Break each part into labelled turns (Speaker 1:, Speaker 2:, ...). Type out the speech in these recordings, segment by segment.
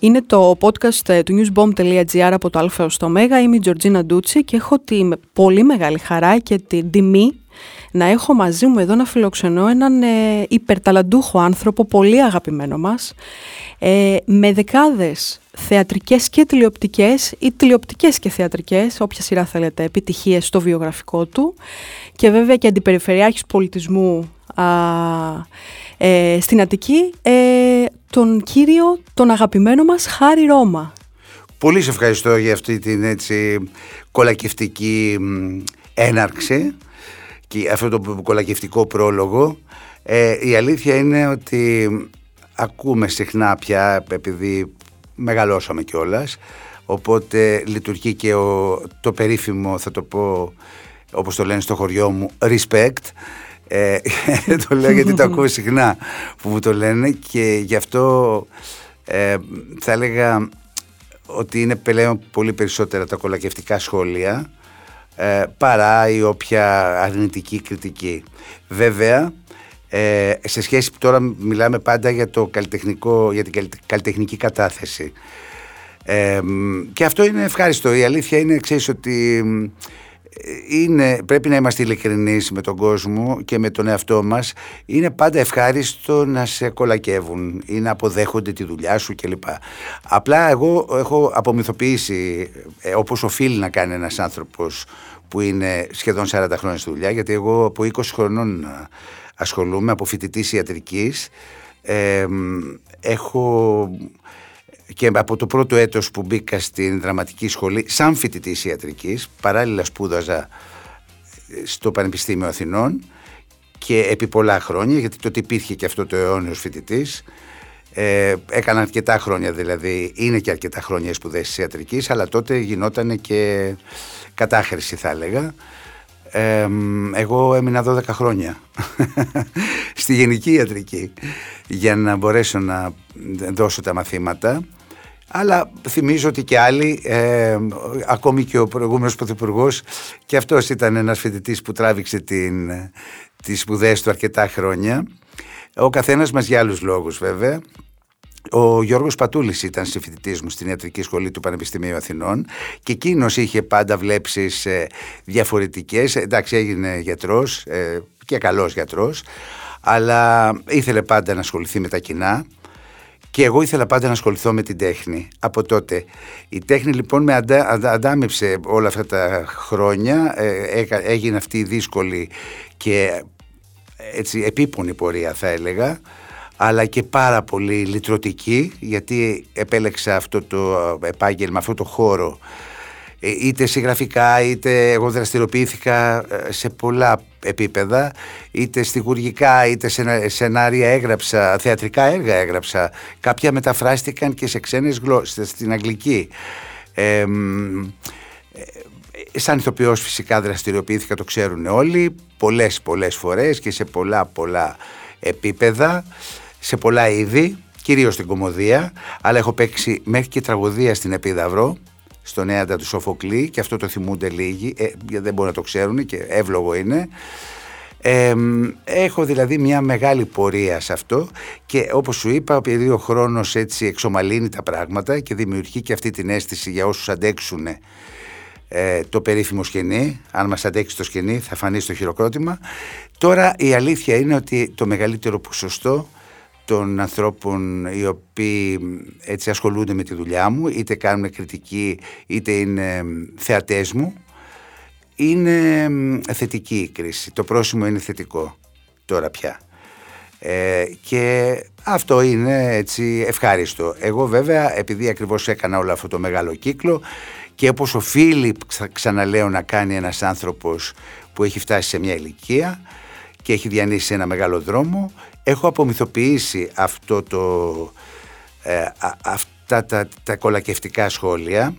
Speaker 1: Είναι το podcast ε, του newsbomb.gr από το α έως το μέγα. Είμαι η Τζορτζίνα Ντούτσι και έχω τη πολύ μεγάλη χαρά και την τιμή να έχω μαζί μου εδώ να φιλοξενώ έναν ε, υπερταλαντούχο άνθρωπο, πολύ αγαπημένο μας, ε, με δεκάδες θεατρικές και τηλεοπτικές ή τηλεοπτικές και θεατρικές, όποια σειρά θέλετε, επιτυχίες στο βιογραφικό του και βέβαια και αντιπεριφερειάρχης πολιτισμού α, ε, στην Αττική, ε, τον κύριο, τον αγαπημένο μας Χάρη Ρώμα.
Speaker 2: Πολύ σε ευχαριστώ για αυτή την έτσι κολακευτική έναρξη και αυτό το κολακευτικό πρόλογο. Ε, η αλήθεια είναι ότι ακούμε συχνά πια επειδή μεγαλώσαμε κιόλας. οπότε λειτουργεί και το περίφημο θα το πω όπως το λένε στο χωριό μου respect ε, το λέω γιατί το ακούω συχνά που μου το λένε και γι' αυτό ε, θα έλεγα ότι είναι πλέον πολύ περισσότερα τα κολακευτικά σχόλια ε, παρά η όποια αρνητική κριτική. Βέβαια, ε, σε σχέση τώρα μιλάμε πάντα για, το καλλιτεχνικό, για την καλλιτεχνική κατάθεση. Ε, και αυτό είναι ευχάριστο. Η αλήθεια είναι, ξέρεις, ότι είναι, πρέπει να είμαστε ειλικρινεί με τον κόσμο και με τον εαυτό μας είναι πάντα ευχάριστο να σε κολακεύουν ή να αποδέχονται τη δουλειά σου κλπ. Απλά εγώ έχω απομυθοποιήσει ε, όπως οφείλει να κάνει ένας άνθρωπος που είναι σχεδόν 40 χρόνια στη δουλειά γιατί εγώ από 20 χρονών ασχολούμαι από φοιτητής ιατρικής ε, έχω και από το πρώτο έτος που μπήκα στην δραματική σχολή σαν φοιτητής ιατρικής παράλληλα σπούδαζα στο Πανεπιστήμιο Αθηνών και επί πολλά χρόνια γιατί τότε υπήρχε και αυτό το αιώνιος φοιτητής. Ε, έκανα αρκετά χρόνια δηλαδή, είναι και αρκετά χρόνια σπουδές της ιατρικής αλλά τότε γινόταν και κατάχρηση θα έλεγα εγώ έμεινα 12 χρόνια στη γενική ιατρική για να μπορέσω να δώσω τα μαθήματα αλλά θυμίζω ότι και άλλοι, ε, ακόμη και ο προηγούμενος πρωθυπουργός, και αυτός ήταν ένας φοιτητής που τράβηξε την, τις σπουδές του αρκετά χρόνια. Ο καθένας μας για άλλους λόγους βέβαια. Ο Γιώργος Πατούλης ήταν συμφοιτητής μου στην Ιατρική Σχολή του Πανεπιστημίου Αθηνών και εκείνος είχε πάντα βλέψεις ε, διαφορετικές. Εντάξει έγινε γιατρός ε, και καλός γιατρός αλλά ήθελε πάντα να ασχοληθεί με τα κοινά και εγώ ήθελα πάντα να ασχοληθώ με την τέχνη από τότε. Η τέχνη λοιπόν με αντα, αντάμεψε όλα αυτά τα χρόνια, ε, έγινε αυτή η δύσκολη και έτσι επίπονη πορεία θα έλεγα αλλά και πάρα πολύ λυτρωτική γιατί επέλεξα αυτό το επάγγελμα, αυτό το χώρο ε, είτε συγγραφικά είτε εγώ δραστηριοποιήθηκα ε, σε πολλά επίπεδα είτε στιγουργικά είτε σε σενάρια έγραψα, θεατρικά έργα έγραψα. Κάποια μεταφράστηκαν και σε ξένες γλώσσες στην αγγλική. Ε, σαν ηθοποιός φυσικά δραστηριοποιήθηκα το ξέρουν όλοι πολλές πολλές φορές και σε πολλά πολλά επίπεδα σε πολλά είδη, κυρίως στην κομμωδία, αλλά έχω παίξει μέχρι και τραγωδία στην Επίδαυρο, στον έαντα του Σοφοκλή και αυτό το θυμούνται λίγοι, ε, δεν μπορούν να το ξέρουν και εύλογο είναι. έχω δηλαδή μια μεγάλη πορεία σε αυτό και όπως σου είπα επειδή ο χρόνος έτσι εξομαλύνει τα πράγματα και δημιουργεί και αυτή την αίσθηση για όσους αντέξουν ε, το περίφημο σκηνή αν μας αντέξει το σκηνή θα φανεί στο χειροκρότημα τώρα η αλήθεια είναι ότι το μεγαλύτερο ποσοστό των ανθρώπων οι οποίοι έτσι ασχολούνται με τη δουλειά μου είτε κάνουν κριτική είτε είναι θεατές μου είναι θετική η κρίση. Το πρόσημο είναι θετικό τώρα πια. Ε, και αυτό είναι έτσι ευχάριστο. Εγώ βέβαια επειδή ακριβώς έκανα όλο αυτό το μεγάλο κύκλο και όπως οφείλει ξαναλέω να κάνει ένας άνθρωπος που έχει φτάσει σε μια ηλικία και έχει διανύσει ένα μεγάλο δρόμο έχω απομυθοποιήσει αυτό το, ε, αυτά τα, τα κολακευτικά σχόλια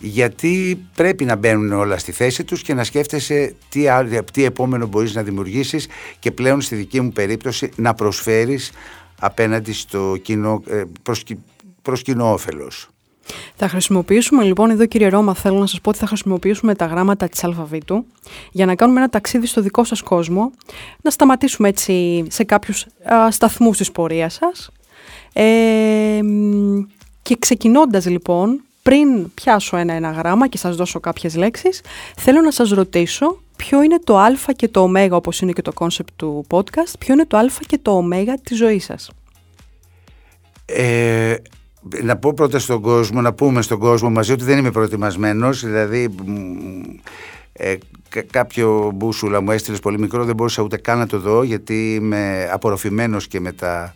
Speaker 2: γιατί πρέπει να μπαίνουν όλα στη θέση τους και να σκέφτεσαι τι, τι επόμενο μπορείς να δημιουργήσεις και πλέον στη δική μου περίπτωση να προσφέρεις απέναντι στο κοινό, ε, προς, προς κοινό όφελος.
Speaker 1: Θα χρησιμοποιήσουμε λοιπόν εδώ κύριε Ρώμα θέλω να σας πω ότι θα χρησιμοποιήσουμε τα γράμματα της αλφαβήτου για να κάνουμε ένα ταξίδι στο δικό σας κόσμο, να σταματήσουμε έτσι σε κάποιους α, σταθμούς της πορείας σας ε, Και ξεκινώντας λοιπόν, πριν πιάσω ένα-ένα γράμμα και σας δώσω κάποιες λέξεις, θέλω να σας ρωτήσω ποιο είναι το α και το ω, όπως είναι και το concept του podcast, ποιο είναι το α και το ω της ζωής σας.
Speaker 2: Ε, να πω πρώτα στον κόσμο, να πούμε στον κόσμο μαζί ότι δεν είμαι προετοιμασμένος, δηλαδή ε, κάποιο μπούσουλα μου έστειλες πολύ μικρό, δεν μπορούσα ούτε καν να το δω γιατί είμαι απορροφημένος και με, τα,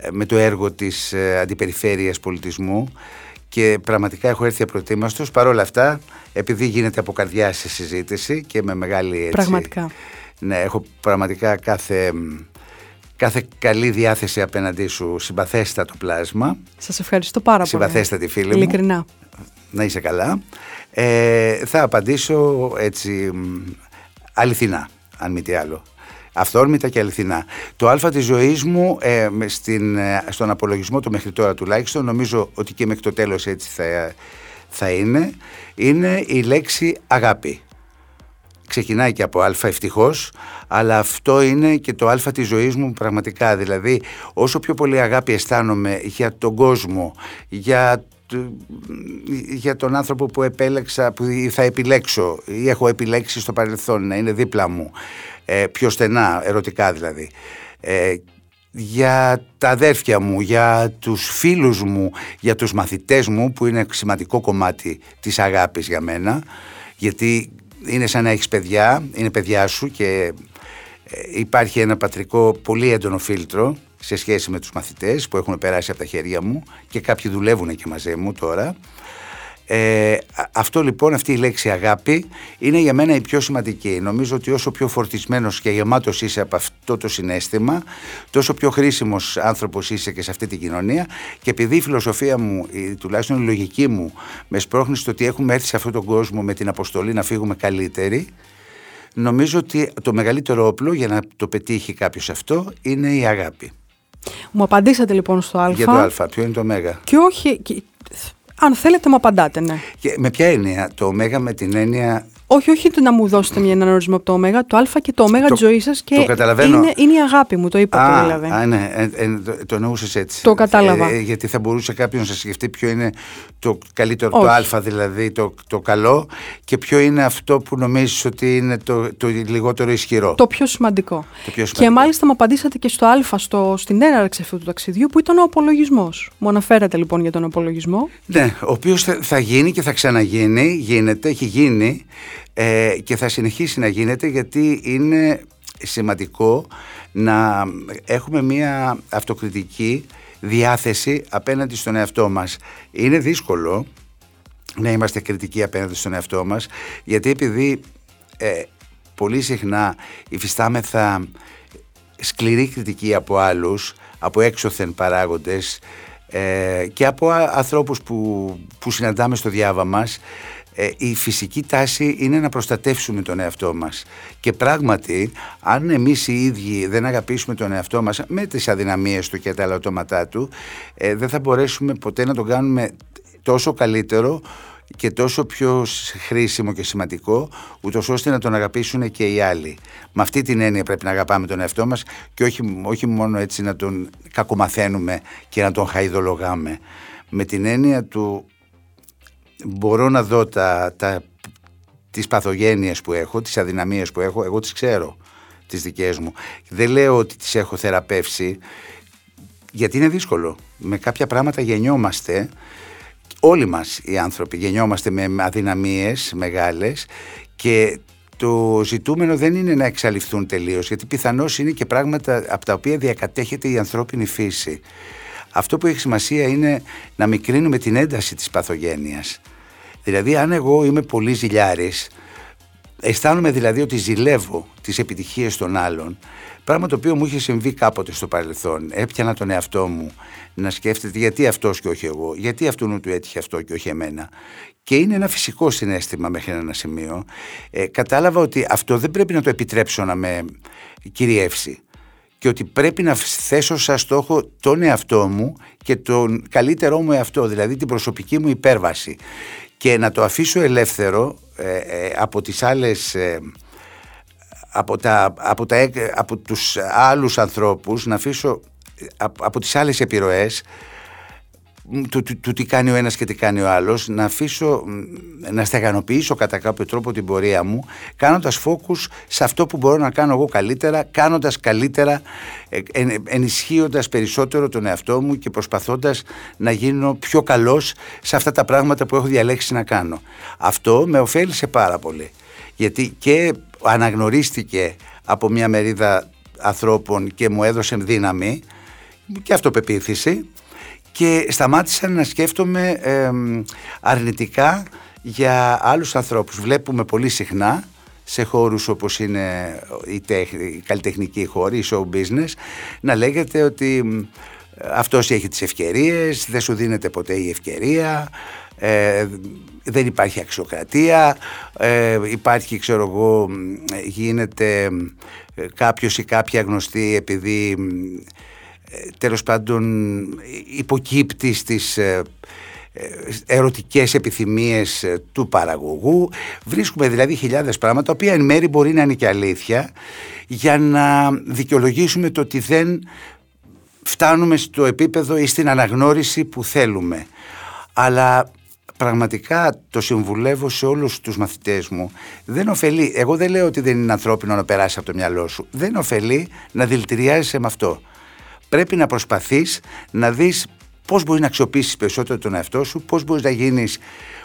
Speaker 2: ε, με το έργο της ε, Αντιπεριφέρειας Πολιτισμού και πραγματικά έχω έρθει απροετοίμαστος. Παρ' όλα αυτά, επειδή γίνεται από καρδιά σε συζήτηση και με μεγάλη έτσι...
Speaker 1: Πραγματικά.
Speaker 2: Ναι, έχω πραγματικά κάθε, κάθε καλή διάθεση απέναντί σου, συμπαθέστατο πλάσμα.
Speaker 1: Σας ευχαριστώ πάρα πολύ.
Speaker 2: Συμπαθέστατη φίλη μου.
Speaker 1: Ειλικρινά.
Speaker 2: Να είσαι καλά. Ε, θα απαντήσω έτσι αληθινά, αν μη τι άλλο. Αυθόρμητα και αληθινά. Το α της ζωής μου, ε, στην, ε, στον απολογισμό του μέχρι τώρα τουλάχιστον, νομίζω ότι και μέχρι το τέλος έτσι θα, θα είναι, είναι η λέξη αγάπη. Ξεκινάει και από α ευτυχώς, αλλά αυτό είναι και το α της ζωής μου πραγματικά. Δηλαδή, όσο πιο πολύ αγάπη αισθάνομαι για τον κόσμο, για για τον άνθρωπο που επέλεξα, που θα επιλέξω ή έχω επιλέξει στο παρελθόν να είναι δίπλα μου, ε, πιο στενά, ερωτικά δηλαδή. Ε, για τα αδέρφια μου, για τους φίλους μου, για τους μαθητές μου που είναι σημαντικό κομμάτι της αγάπης για μένα γιατί είναι σαν να έχεις παιδιά, είναι παιδιά σου και ε, υπάρχει ένα πατρικό πολύ έντονο φίλτρο σε σχέση με τους μαθητές που έχουν περάσει από τα χέρια μου και κάποιοι δουλεύουν και μαζί μου τώρα. Ε, αυτό λοιπόν, αυτή η λέξη αγάπη είναι για μένα η πιο σημαντική. Νομίζω ότι όσο πιο φορτισμένος και γεμάτος είσαι από αυτό το συνέστημα, τόσο πιο χρήσιμος άνθρωπος είσαι και σε αυτή την κοινωνία και επειδή η φιλοσοφία μου, η, τουλάχιστον η λογική μου, με σπρώχνει στο ότι έχουμε έρθει σε αυτόν τον κόσμο με την αποστολή να φύγουμε καλύτεροι, νομίζω ότι το μεγαλύτερο όπλο για να το πετύχει κάποιος αυτό είναι η αγάπη.
Speaker 1: Μου απαντήσατε λοιπόν στο Α.
Speaker 2: Για το Α, ποιο είναι το Μέγα.
Speaker 1: Και όχι. Αν θέλετε, μου απαντάτε, ναι.
Speaker 2: Και με ποια έννοια, το Ωμέγα με την έννοια
Speaker 1: όχι, όχι να μου δώσετε μια ορισμό από το Ωμέγα, το Α και το Ωμέγα της ζωής σας και
Speaker 2: το
Speaker 1: είναι, είναι η αγάπη μου, το είπατε δηλαδή.
Speaker 2: Α, ναι, ε, ε, το, το εννοούσες έτσι.
Speaker 1: Το κατάλαβα. Ε,
Speaker 2: γιατί θα μπορούσε κάποιος να σκεφτεί ποιο είναι το καλύτερο, το Α δηλαδή, το, το καλό, και ποιο είναι αυτό που νομίζεις ότι είναι το, το λιγότερο ισχυρό.
Speaker 1: Το πιο σημαντικό. Το πιο σημαντικό. Και μάλιστα μου απαντήσατε και στο Α, στο, στην έναρξη αυτού του ταξιδιού, που ήταν ο απολογισμός. Μου αναφέρατε λοιπόν για τον απολογισμό.
Speaker 2: Ναι, ο οποίος θα, θα γίνει και θα ξαναγίνει, γίνεται, έχει γίνει ε, και θα συνεχίσει να γίνεται γιατί είναι σημαντικό να έχουμε μια αυτοκριτική διάθεση απέναντι στον εαυτό μας. Είναι δύσκολο να είμαστε κριτικοί απέναντι στον εαυτό μας γιατί επειδή ε, πολύ συχνά υφιστάμεθα σκληρή κριτική από άλλους, από έξωθεν παράγοντες ε, και από ανθρώπους που, που συναντάμε στο διάβα μας ε, η φυσική τάση είναι να προστατεύσουμε τον εαυτό μας και πράγματι αν εμείς οι ίδιοι δεν αγαπήσουμε τον εαυτό μας με τις αδυναμίες του και τα λατώματά του ε, δεν θα μπορέσουμε ποτέ να τον κάνουμε τόσο καλύτερο και τόσο πιο χρήσιμο και σημαντικό, ούτως ώστε να τον αγαπήσουν και οι άλλοι. Με αυτή την έννοια πρέπει να αγαπάμε τον εαυτό μας και όχι, όχι μόνο έτσι να τον κακομαθαίνουμε και να τον χαϊδολογάμε. Με την έννοια του μπορώ να δω τα, τα, τις παθογένειες που έχω, τις αδυναμίες που έχω, εγώ τις ξέρω τις δικές μου. Δεν λέω ότι τις έχω θεραπεύσει, γιατί είναι δύσκολο. Με κάποια πράγματα γεννιόμαστε, όλοι μας οι άνθρωποι γεννιόμαστε με αδυναμίες μεγάλες και το ζητούμενο δεν είναι να εξαλειφθούν τελείως, γιατί πιθανώς είναι και πράγματα από τα οποία διακατέχεται η ανθρώπινη φύση. Αυτό που έχει σημασία είναι να μικρύνουμε την ένταση της παθογένειας. Δηλαδή αν εγώ είμαι πολύ ζηλιάρης, αισθάνομαι δηλαδή ότι ζηλεύω τις επιτυχίες των άλλων, πράγμα το οποίο μου είχε συμβεί κάποτε στο παρελθόν. Έπιανα τον εαυτό μου να σκέφτεται γιατί αυτός και όχι εγώ, γιατί αυτόν του έτυχε αυτό και όχι εμένα. Και είναι ένα φυσικό συνέστημα μέχρι ένα σημείο. Ε, κατάλαβα ότι αυτό δεν πρέπει να το επιτρέψω να με κυριεύσει και ότι πρέπει να θέσω σαν στόχο τον εαυτό μου και τον καλύτερό μου εαυτό, δηλαδή την προσωπική μου υπέρβαση. Και να το αφήσω ελεύθερο ε, ε, από τις άλλες ε, από, τα, από, τα, από τους άλλους ανθρώπους να αφήσω από, από τις άλλες επιρροές του, του, τι κάνει ο ένας και τι κάνει ο άλλος να αφήσω, να στεγανοποιήσω κατά κάποιο τρόπο την πορεία μου κάνοντας φόκους σε αυτό που μπορώ να κάνω εγώ καλύτερα κάνοντας καλύτερα ε, ενισχύοντας περισσότερο τον εαυτό μου και προσπαθώντας να γίνω πιο καλός σε αυτά τα πράγματα που έχω διαλέξει να κάνω. Αυτό με ωφέλησε πάρα πολύ γιατί και αναγνωρίστηκε από μια μερίδα ανθρώπων και μου έδωσε δύναμη και αυτοπεποίθηση και σταμάτησα να σκέφτομαι αρνητικά για άλλους ανθρώπους. Βλέπουμε πολύ συχνά σε χώρους όπως είναι η, τέχ, η καλλιτεχνική χώρη, η show business, να λέγεται ότι αυτός έχει τις ευκαιρίες, δεν σου δίνεται ποτέ η ευκαιρία, ε, δεν υπάρχει αξιοκρατία, ε, υπάρχει ξέρω εγώ γίνεται κάποιος ή κάποια γνωστή επειδή τέλος πάντων υποκύπτει στις ε, ε, ερωτικές επιθυμίες ε, του παραγωγού. Βρίσκουμε δηλαδή χιλιάδες πράγματα τα οποία εν μέρη μπορεί να είναι και αλήθεια για να δικαιολογήσουμε το ότι δεν φτάνουμε στο επίπεδο ή στην αναγνώριση που θέλουμε. Αλλά πραγματικά το συμβουλεύω σε όλους τους μαθητές μου. Δεν ωφελεί, εγώ δεν λέω ότι δεν είναι ανθρώπινο να περάσει από το μυαλό σου. Δεν ωφελεί να δηλητηριάζεσαι με αυτό πρέπει να προσπαθείς να δεις πώς μπορείς να αξιοποιήσεις περισσότερο τον εαυτό σου, πώς μπορείς να γίνεις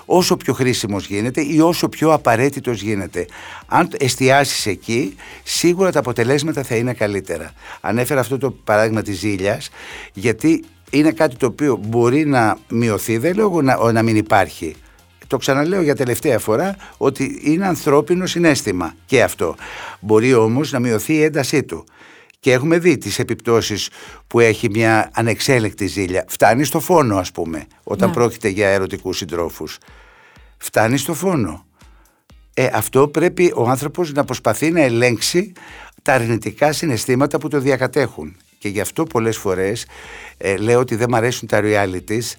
Speaker 2: όσο πιο χρήσιμος γίνεται ή όσο πιο απαραίτητος γίνεται. Αν εστιάσεις εκεί, σίγουρα τα αποτελέσματα θα είναι καλύτερα. Ανέφερα αυτό το παράδειγμα της ζήλιας, γιατί είναι κάτι το οποίο μπορεί να μειωθεί, δεν λέω να, να μην υπάρχει. Το ξαναλέω για τελευταία φορά ότι είναι ανθρώπινο συνέστημα και αυτό. Μπορεί όμως να μειωθεί η έντασή του. Και έχουμε δει τις επιπτώσεις που έχει μια ανεξέλεκτη ζήλια. Φτάνει στο φόνο ας πούμε όταν ναι. πρόκειται για ερωτικούς συντρόφους. Φτάνει στο φόνο. Ε, αυτό πρέπει ο άνθρωπος να προσπαθεί να ελέγξει τα αρνητικά συναισθήματα που το διακατέχουν. Και γι' αυτό πολλές φορές ε, λέω ότι δεν μου αρέσουν τα realities.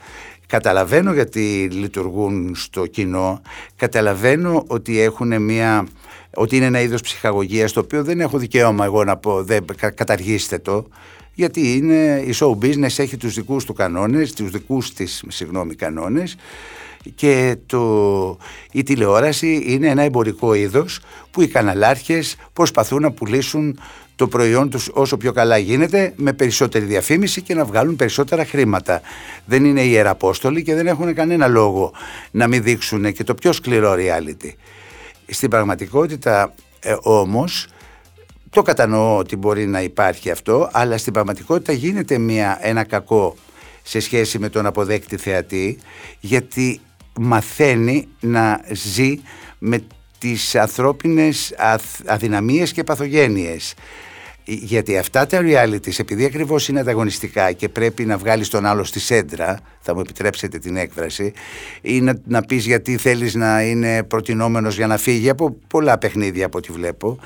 Speaker 2: Καταλαβαίνω γιατί λειτουργούν στο κοινό. Καταλαβαίνω ότι έχουν μια ότι είναι ένα είδος ψυχαγωγίας το οποίο δεν έχω δικαίωμα εγώ να πω δεν, καταργήστε το γιατί είναι, η show business έχει τους δικούς του κανόνες, τους δικούς της συγγνώμη κανόνες και το, η τηλεόραση είναι ένα εμπορικό είδος που οι καναλάρχες προσπαθούν να πουλήσουν το προϊόν τους όσο πιο καλά γίνεται με περισσότερη διαφήμιση και να βγάλουν περισσότερα χρήματα. Δεν είναι ιεραπόστολοι και δεν έχουν κανένα λόγο να μην δείξουν και το πιο σκληρό reality. Στην πραγματικότητα ε, όμως το κατανοώ ότι μπορεί να υπάρχει αυτό αλλά στην πραγματικότητα γίνεται μια, ένα κακό σε σχέση με τον αποδέκτη θεατή γιατί μαθαίνει να ζει με τις ανθρώπινες αδυναμίες και παθογένειες γιατί αυτά τα reality, επειδή ακριβώς είναι ανταγωνιστικά και πρέπει να βγάλεις τον άλλο στη σέντρα, θα μου επιτρέψετε την έκφραση, ή να, να πεις γιατί θέλεις να είναι προτινόμενος για να φύγει από πολλά παιχνίδια από ό,τι βλέπω.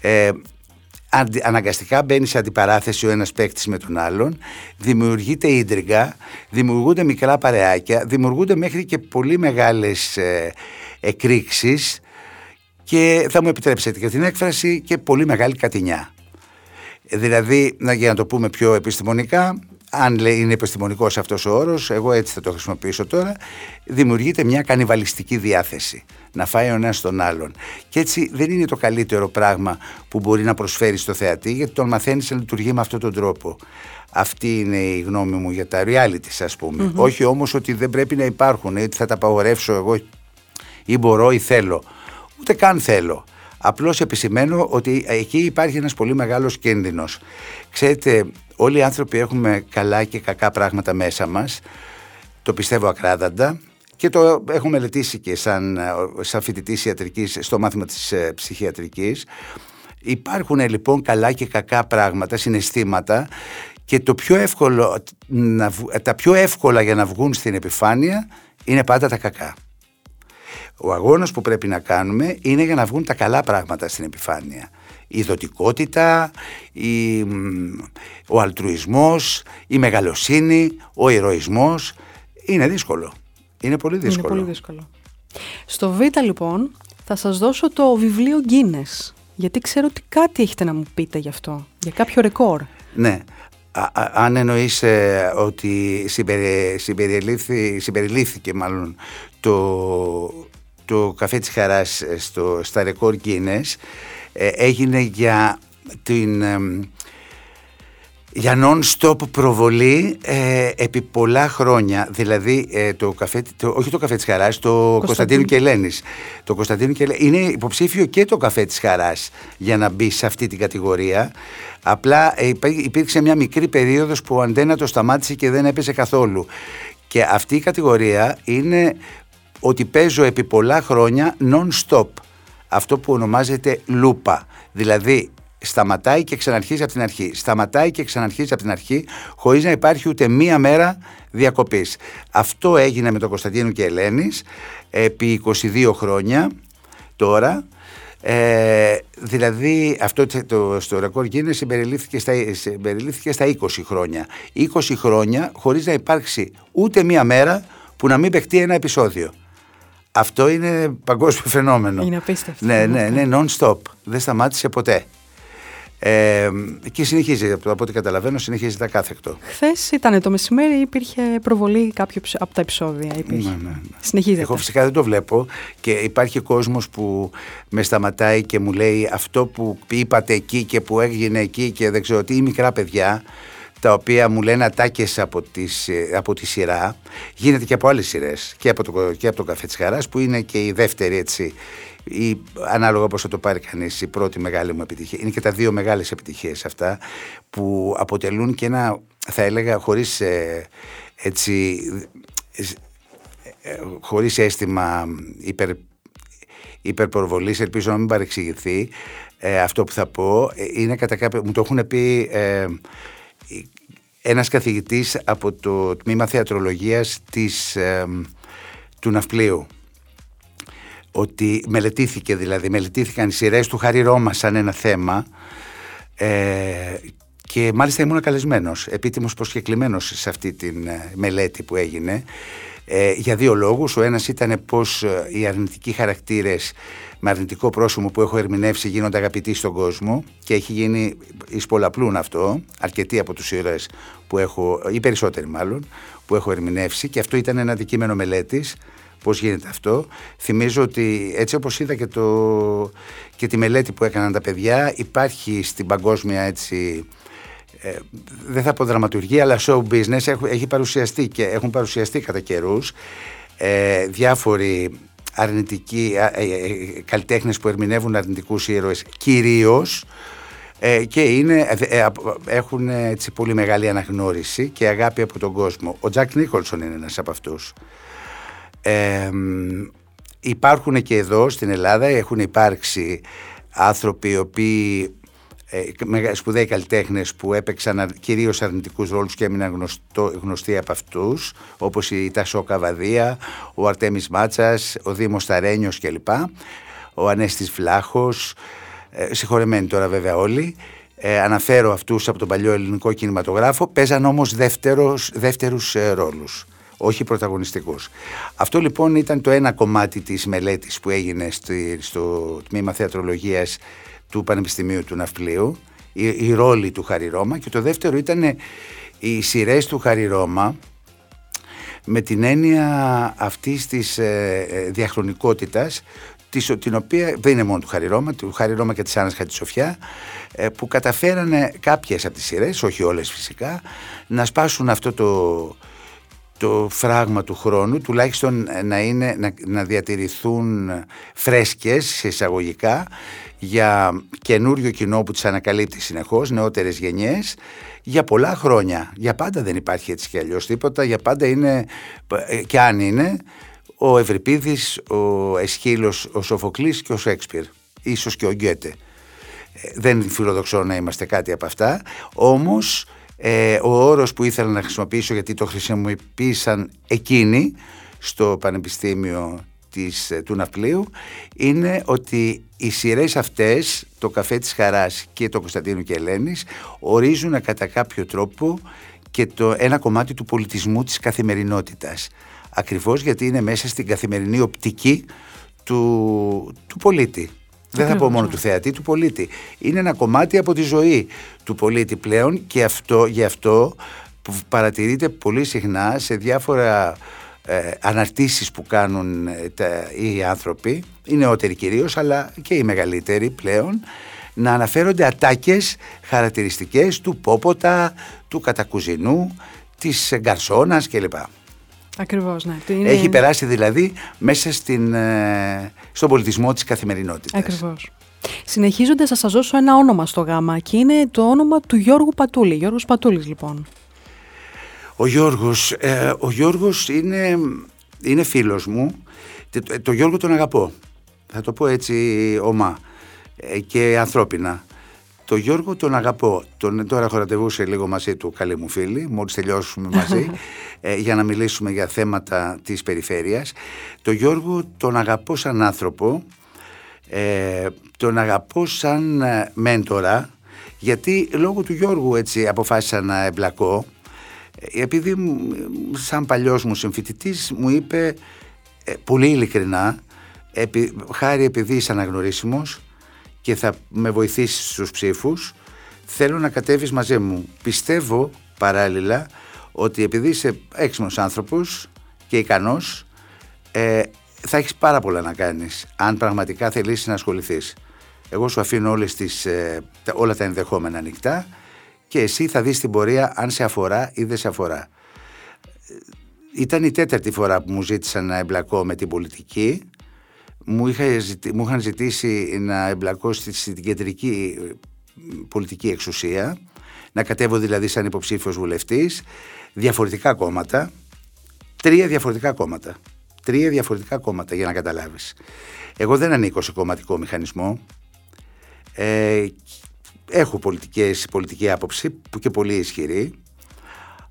Speaker 2: Ε, αναγκαστικά μπαίνει σε αντιπαράθεση ο ένας παίκτης με τον άλλον, δημιουργείται ίντριγκα, δημιουργούνται μικρά παρεάκια, δημιουργούνται μέχρι και πολύ μεγάλες ε, εκρήξεις και θα μου επιτρέψετε και την έκφραση και πολύ μεγάλη κατηνιά. Δηλαδή, για να το πούμε πιο επιστημονικά, αν είναι επιστημονικός αυτός ο όρος, εγώ έτσι θα το χρησιμοποιήσω τώρα, δημιουργείται μια κανιβαλιστική διάθεση. Να φάει ο ένας τον άλλον. Και έτσι δεν είναι το καλύτερο πράγμα που μπορεί να προσφέρει στο θεατή, γιατί τον μαθαίνεις να λειτουργεί με αυτόν τον τρόπο. Αυτή είναι η γνώμη μου για τα reality, ας πούμε. Όχι όμως ότι δεν πρέπει να υπάρχουν, ότι θα τα απαγορεύσω εγώ ή μπορώ ή θέλω. Ούτε καν θέλω. Απλώς επισημαίνω ότι εκεί υπάρχει ένας πολύ μεγάλος κίνδυνος. Ξέρετε, όλοι οι άνθρωποι έχουμε καλά και κακά πράγματα μέσα μας, το πιστεύω ακράδαντα και το έχω μελετήσει και σαν, σαν φοιτητής ιατρικής στο μάθημα της ε, ψυχιατρικής. Υπάρχουν λοιπόν καλά και κακά πράγματα, συναισθήματα και το πιο εύκολο, τα πιο εύκολα για να βγουν στην επιφάνεια είναι πάντα τα κακά. Ο αγώνας που πρέπει να κάνουμε είναι για να βγουν τα καλά πράγματα στην επιφάνεια. Η δοτικότητα, η, ο αλτρουισμός, η μεγαλοσύνη, ο ηρωισμός. Είναι δύσκολο. Είναι πολύ δύσκολο.
Speaker 1: Είναι πολύ δύσκολο. Στο Β λοιπόν θα σας δώσω το βιβλίο Guinness. Γιατί ξέρω ότι κάτι έχετε να μου πείτε γι' αυτό. Για κάποιο ρεκόρ.
Speaker 2: Ναι. αν εννοείς ε, ότι συμπεριλήθηκε μάλλον το, το καφέ της χαράς στο, στα ρεκόρ Guinness έγινε για την για non-stop προβολή ε, επί πολλά χρόνια. Δηλαδή, ε, το καφέ, το, όχι το καφέ της Χαράς, το Κωνσταντίνου και Ελένης. Το Κωνσταντίνου και Είναι υποψήφιο και το καφέ της Χαράς για να μπει σε αυτή την κατηγορία. Απλά ε, υπήρξε μια μικρή περίοδος που ο Αντένα το σταμάτησε και δεν έπεσε καθόλου. Και αυτή η κατηγορία είναι ότι παίζω επί πολλά χρόνια non-stop. Αυτό που ονομάζεται λούπα. Δηλαδή σταματάει και ξαναρχίζει από την αρχή. Σταματάει και ξαναρχίζει από την αρχή, χωρίς να υπάρχει ούτε μία μέρα διακοπής. Αυτό έγινε με τον Κωνσταντίνο και Ελένης επί 22 χρόνια τώρα. Ε, δηλαδή αυτό το, στο ρεκόρ γίνεται συμπεριλήφθηκε στα, συμπεριλήφθηκε στα 20 χρόνια. 20 χρόνια χωρίς να υπάρξει ούτε μία μέρα που να μην παιχτεί ένα επεισόδιο. Αυτό είναι παγκόσμιο φαινόμενο.
Speaker 1: Είναι απίστευτο.
Speaker 2: Ναι, ναι, ναι, non-stop. Δεν σταμάτησε ποτέ. Ε, και συνεχίζει, από ό,τι καταλαβαίνω, συνεχίζει τα κάθεκτο.
Speaker 1: Χθες ήταν το μεσημέρι, υπήρχε προβολή κάποιο από τα επεισόδια. Υπήρχε. Ναι, ναι, ναι. Συνεχίζεται.
Speaker 2: Εγώ φυσικά δεν το βλέπω και υπάρχει κόσμος που με σταματάει και μου λέει αυτό που είπατε εκεί και που έγινε εκεί και δεν ξέρω τι, ή μικρά παιδιά τα οποία μου λένε ατάκες από, από τη σειρά γίνεται και από άλλες σειρές και από το, και από το Καφέ της Χαράς που είναι και η δεύτερη έτσι ή ανάλογα πώς θα το πάρει κανείς η πρώτη μεγάλη μου επιτυχία. Είναι και τα δύο μεγάλες επιτυχίες αυτά που αποτελούν και ένα θα έλεγα χωρίς ε, έτσι ε, χωρίς αίσθημα υπερ, υπερπροβολής ελπίζω να μην παρεξηγηθεί ε, αυτό που θα πω είναι κατά κάποιο μου το έχουν πει ε, ένας καθηγητής από το τμήμα θεατρολογίας της, του Ναυπλίου. Ότι μελετήθηκε δηλαδή, μελετήθηκαν οι σειρές του Χάρη Ρώμα σαν ένα θέμα ε, και μάλιστα ήμουν καλεσμένος, επίτιμος προσκεκλημένος σε αυτή τη ε, μελέτη που έγινε ε, για δύο λόγους. Ο ένας ήταν πως ε, οι αρνητικοί χαρακτήρες με αρνητικό πρόσωπο που έχω ερμηνεύσει γίνονται αγαπητοί στον κόσμο και έχει γίνει εις πολλαπλούν αυτό, αρκετοί από τους ήρωες που έχω, ή περισσότεροι μάλλον, που έχω ερμηνεύσει και αυτό ήταν ένα αντικείμενο μελέτης πώς γίνεται αυτό. Θυμίζω ότι έτσι όπως είδα και, το, και τη μελέτη που έκαναν τα παιδιά υπάρχει στην παγκόσμια έτσι ε, δεν θα πω δραματουργία αλλά show business έχει, έχει παρουσιαστεί και έχουν παρουσιαστεί κατά καιρούς ε, διάφοροι αρνητικοί ε, ε, καλλιτέχνες που ερμηνεύουν αρνητικούς ήρωες κυρίως ε, και είναι, ε, έχουν έτσι πολύ μεγάλη αναγνώριση και αγάπη από τον κόσμο. Ο Τζακ Νίκολσον είναι ένας από αυτούς υπάρχουν και εδώ στην Ελλάδα, έχουν υπάρξει άνθρωποι οι οποίοι ε, σπουδαίοι καλλιτέχνες που έπαιξαν κυρίως αρνητικούς ρόλους και έμειναν γνωστό, γνωστοί από αυτούς όπως η Τασό Καβαδία, ο Αρτέμις Μάτσας, ο Δήμος Ταρένιος κλπ. Ο Ανέστης Βλάχος, ε, συγχωρεμένοι τώρα βέβαια όλοι. Ε, αναφέρω αυτούς από τον παλιό ελληνικό κινηματογράφο, παίζαν όμως δεύτερους, δεύτερους ε, ρόλους όχι πρωταγωνιστικούς. Αυτό λοιπόν ήταν το ένα κομμάτι της μελέτης που έγινε στο τμήμα θεατρολογίας του Πανεπιστημίου του Ναυπλίου, η, η ρόλη του Χαριρώμα και το δεύτερο ήταν οι σειρές του Χαριρώμα με την έννοια αυτής της ε, ε διαχρονικότητας την οποία δεν είναι μόνο του Χαριρώμα, του Χαριρώμα και της Άννας Χατζησοφιά ε, που καταφέρανε κάποιες από τις σειρές, όχι όλες φυσικά, να σπάσουν αυτό το, το φράγμα του χρόνου τουλάχιστον να, είναι, να, να διατηρηθούν φρέσκες σε εισαγωγικά για καινούριο κοινό που τις ανακαλύπτει συνεχώς, νεότερες γενιές για πολλά χρόνια. Για πάντα δεν υπάρχει έτσι και αλλιώς τίποτα, για πάντα είναι και αν είναι ο Ευρυπίδης, ο Εσχύλος, ο Σοφοκλής και ο Σέξπιρ, ίσως και ο Γκέτε. Ε, δεν φιλοδοξώ να είμαστε κάτι από αυτά, όμως ε, ο όρος που ήθελα να χρησιμοποιήσω γιατί το χρησιμοποίησαν εκείνοι στο Πανεπιστήμιο της, ε, του Ναυπλίου είναι ότι οι σειρές αυτές, το καφέ της Χαράς και το Κωνσταντίνου και Ελένης ορίζουν κατά κάποιο τρόπο και το ένα κομμάτι του πολιτισμού της καθημερινότητας. Ακριβώς γιατί είναι μέσα στην καθημερινή οπτική του, του πολίτη Δεν θα πω μόνο του θεατή, του πολίτη. Είναι ένα κομμάτι από τη ζωή του πολίτη πλέον και αυτό, γι' αυτό που παρατηρείται πολύ συχνά σε διάφορα ε, αναρτήσεις που κάνουν ε, τα, οι άνθρωποι, οι νεότεροι κυρίως, αλλά και οι μεγαλύτεροι πλέον, να αναφέρονται ατάκες χαρακτηριστικές του πόποτα, του κατακουζινού, της γκαρσόνας κλπ.
Speaker 1: Ακριβώς, ναι.
Speaker 2: Έχει περάσει δηλαδή μέσα στην, ε, στον πολιτισμό της καθημερινότητας.
Speaker 1: Ακριβώς. Συνεχίζοντας θα σας δώσω ένα όνομα στο γάμα και είναι το όνομα του Γιώργου Πατούλη. Γιώργος Πατούλης λοιπόν.
Speaker 2: Ο Γιώργος, ε, ο Γιώργος είναι, είναι φίλος μου. Το, το Γιώργο τον αγαπώ. Θα το πω έτσι ομά ε, και ανθρώπινα. Το Γιώργο τον αγαπώ. Τον, τώρα έχω ραντεβού λίγο μαζί του, καλή μου φίλη, μόλις τελειώσουμε μαζί, ε, για να μιλήσουμε για θέματα της περιφέρειας. Το Γιώργο τον αγαπώ σαν άνθρωπο, ε, τον αγαπώ σαν ε, μέντορα, γιατί λόγω του Γιώργου έτσι αποφάσισα να εμπλακώ, ε, επειδή σαν παλιός μου συμφοιτητής μου είπε πολύ ειλικρινά, επί, χάρη επειδή είσαι αναγνωρίσιμος, και θα με βοηθήσεις στους ψήφους θέλω να κατέβεις μαζί μου. Πιστεύω παράλληλα ότι επειδή είσαι έξυπνος άνθρωπος και ικανός ε, θα έχεις πάρα πολλά να κάνεις αν πραγματικά θελήσεις να ασχοληθείς. Εγώ σου αφήνω όλες τις, ε, όλα τα ενδεχόμενα ανοιχτά και εσύ θα δεις την πορεία αν σε αφορά ή δεν σε αφορά. Ήταν η τέταρτη φορά που μου ζήτησαν να εμπλακώ με την πολιτική μου, είχα, μου είχαν ζητήσει να εμπλακώ στην κεντρική ε, πολιτική εξουσία, να κατέβω δηλαδή σαν υποψήφιος βουλευτής, διαφορετικά κόμματα, τρία διαφορετικά κόμματα. Τρία διαφορετικά κόμματα για να καταλάβεις. Εγώ δεν ανήκω σε κομματικό μηχανισμό. Ε, έχω πολιτικές, πολιτική άποψη που και πολύ ισχυρή,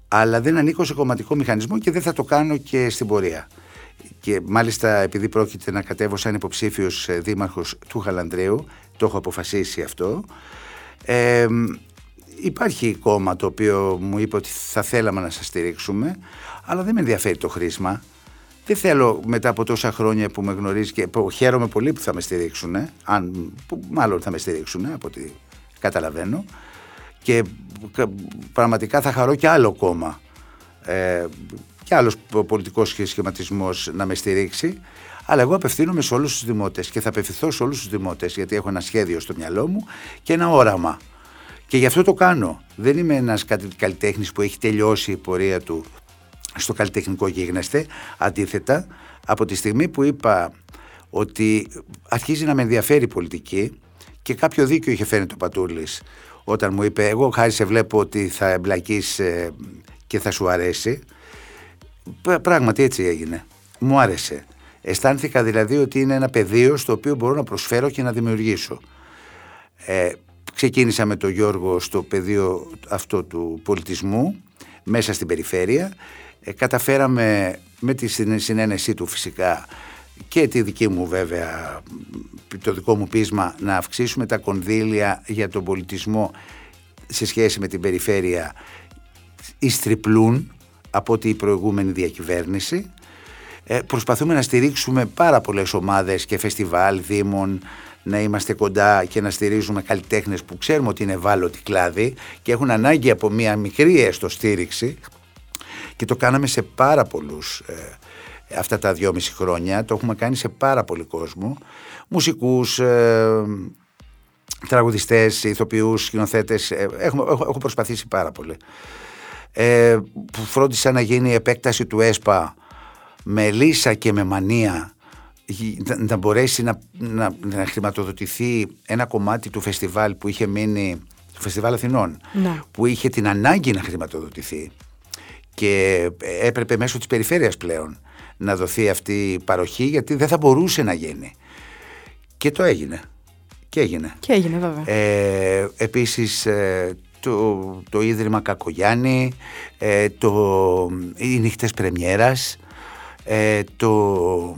Speaker 2: αλλά δεν ανήκω σε κομματικό μηχανισμό και δεν θα το κάνω και στην πορεία και μάλιστα επειδή πρόκειται να κατέβω σαν υποψήφιος ε, δήμαρχος του Χαλανδρέου, το έχω αποφασίσει αυτό, ε, υπάρχει κόμμα το οποίο μου είπε ότι θα θέλαμε να σας στηρίξουμε, αλλά δεν με ενδιαφέρει το χρήσμα. Δεν θέλω μετά από τόσα χρόνια που με γνωρίζει και που χαίρομαι πολύ που θα με στηρίξουν, αν, που μάλλον θα με στηρίξουν από ό,τι καταλαβαίνω και πραγματικά θα χαρώ και άλλο κόμμα ε, και άλλος πολιτικός σχηματισμός να με στηρίξει. Αλλά εγώ απευθύνομαι σε όλους τους δημότες και θα απευθυνθώ σε όλους τους δημότες γιατί έχω ένα σχέδιο στο μυαλό μου και ένα όραμα. Και γι' αυτό το κάνω. Δεν είμαι ένας καλλιτέχνης που έχει τελειώσει η πορεία του στο καλλιτεχνικό γίγνεσθε. Αντίθετα, από τη στιγμή που είπα ότι αρχίζει να με ενδιαφέρει η πολιτική και κάποιο δίκιο είχε φέρει το Πατούλης όταν μου είπε εγώ χάρη σε βλέπω ότι θα εμπλακείς ε, και θα σου αρέσει Πράγματι έτσι έγινε. Μου άρεσε. Αισθάνθηκα δηλαδή ότι είναι ένα πεδίο στο οποίο μπορώ να προσφέρω και να δημιουργήσω. Ε, ξεκίνησα με τον Γιώργο στο πεδίο αυτό του πολιτισμού μέσα στην περιφέρεια. Ε, καταφέραμε με τη συνένεσή του φυσικά και τη δική μου βέβαια, το δικό μου πείσμα να αυξήσουμε τα κονδύλια για τον πολιτισμό σε σχέση με την περιφέρεια ιστριπλούν από την προηγούμενη διακυβέρνηση. Ε, προσπαθούμε να στηρίξουμε πάρα πολλές ομάδες και φεστιβάλ, δήμων, να είμαστε κοντά και να στηρίζουμε καλλιτέχνες που ξέρουμε ότι είναι ευάλωτοι κλάδοι και έχουν ανάγκη από μια μικρή έστω στήριξη. Και το κάναμε σε πάρα πολλούς ε, αυτά τα δυόμιση χρόνια, το έχουμε κάνει σε πάρα πολύ κόσμο, μουσικούς, ε, τραγουδιστές, ηθοποιούς, σκηνοθέτες, ε, έχω, έχω προσπαθήσει πάρα πολύ ε, που φρόντισα να γίνει η επέκταση του ΕΣΠΑ με λύσα και με μανία να μπορέσει να, να, να χρηματοδοτηθεί ένα κομμάτι του φεστιβάλ που είχε μείνει του Φεστιβάλ Αθηνών
Speaker 1: ναι.
Speaker 2: που είχε την ανάγκη να χρηματοδοτηθεί και έπρεπε μέσω της περιφέρειας πλέον να δοθεί αυτή η παροχή γιατί δεν θα μπορούσε να γίνει. Και το έγινε. Και έγινε.
Speaker 1: Και έγινε βέβαια.
Speaker 2: Ε, επίσης ε, το, το Ίδρυμα Κακογιάννη, ε, το, οι νύχτες πρεμιέρας, ε, το,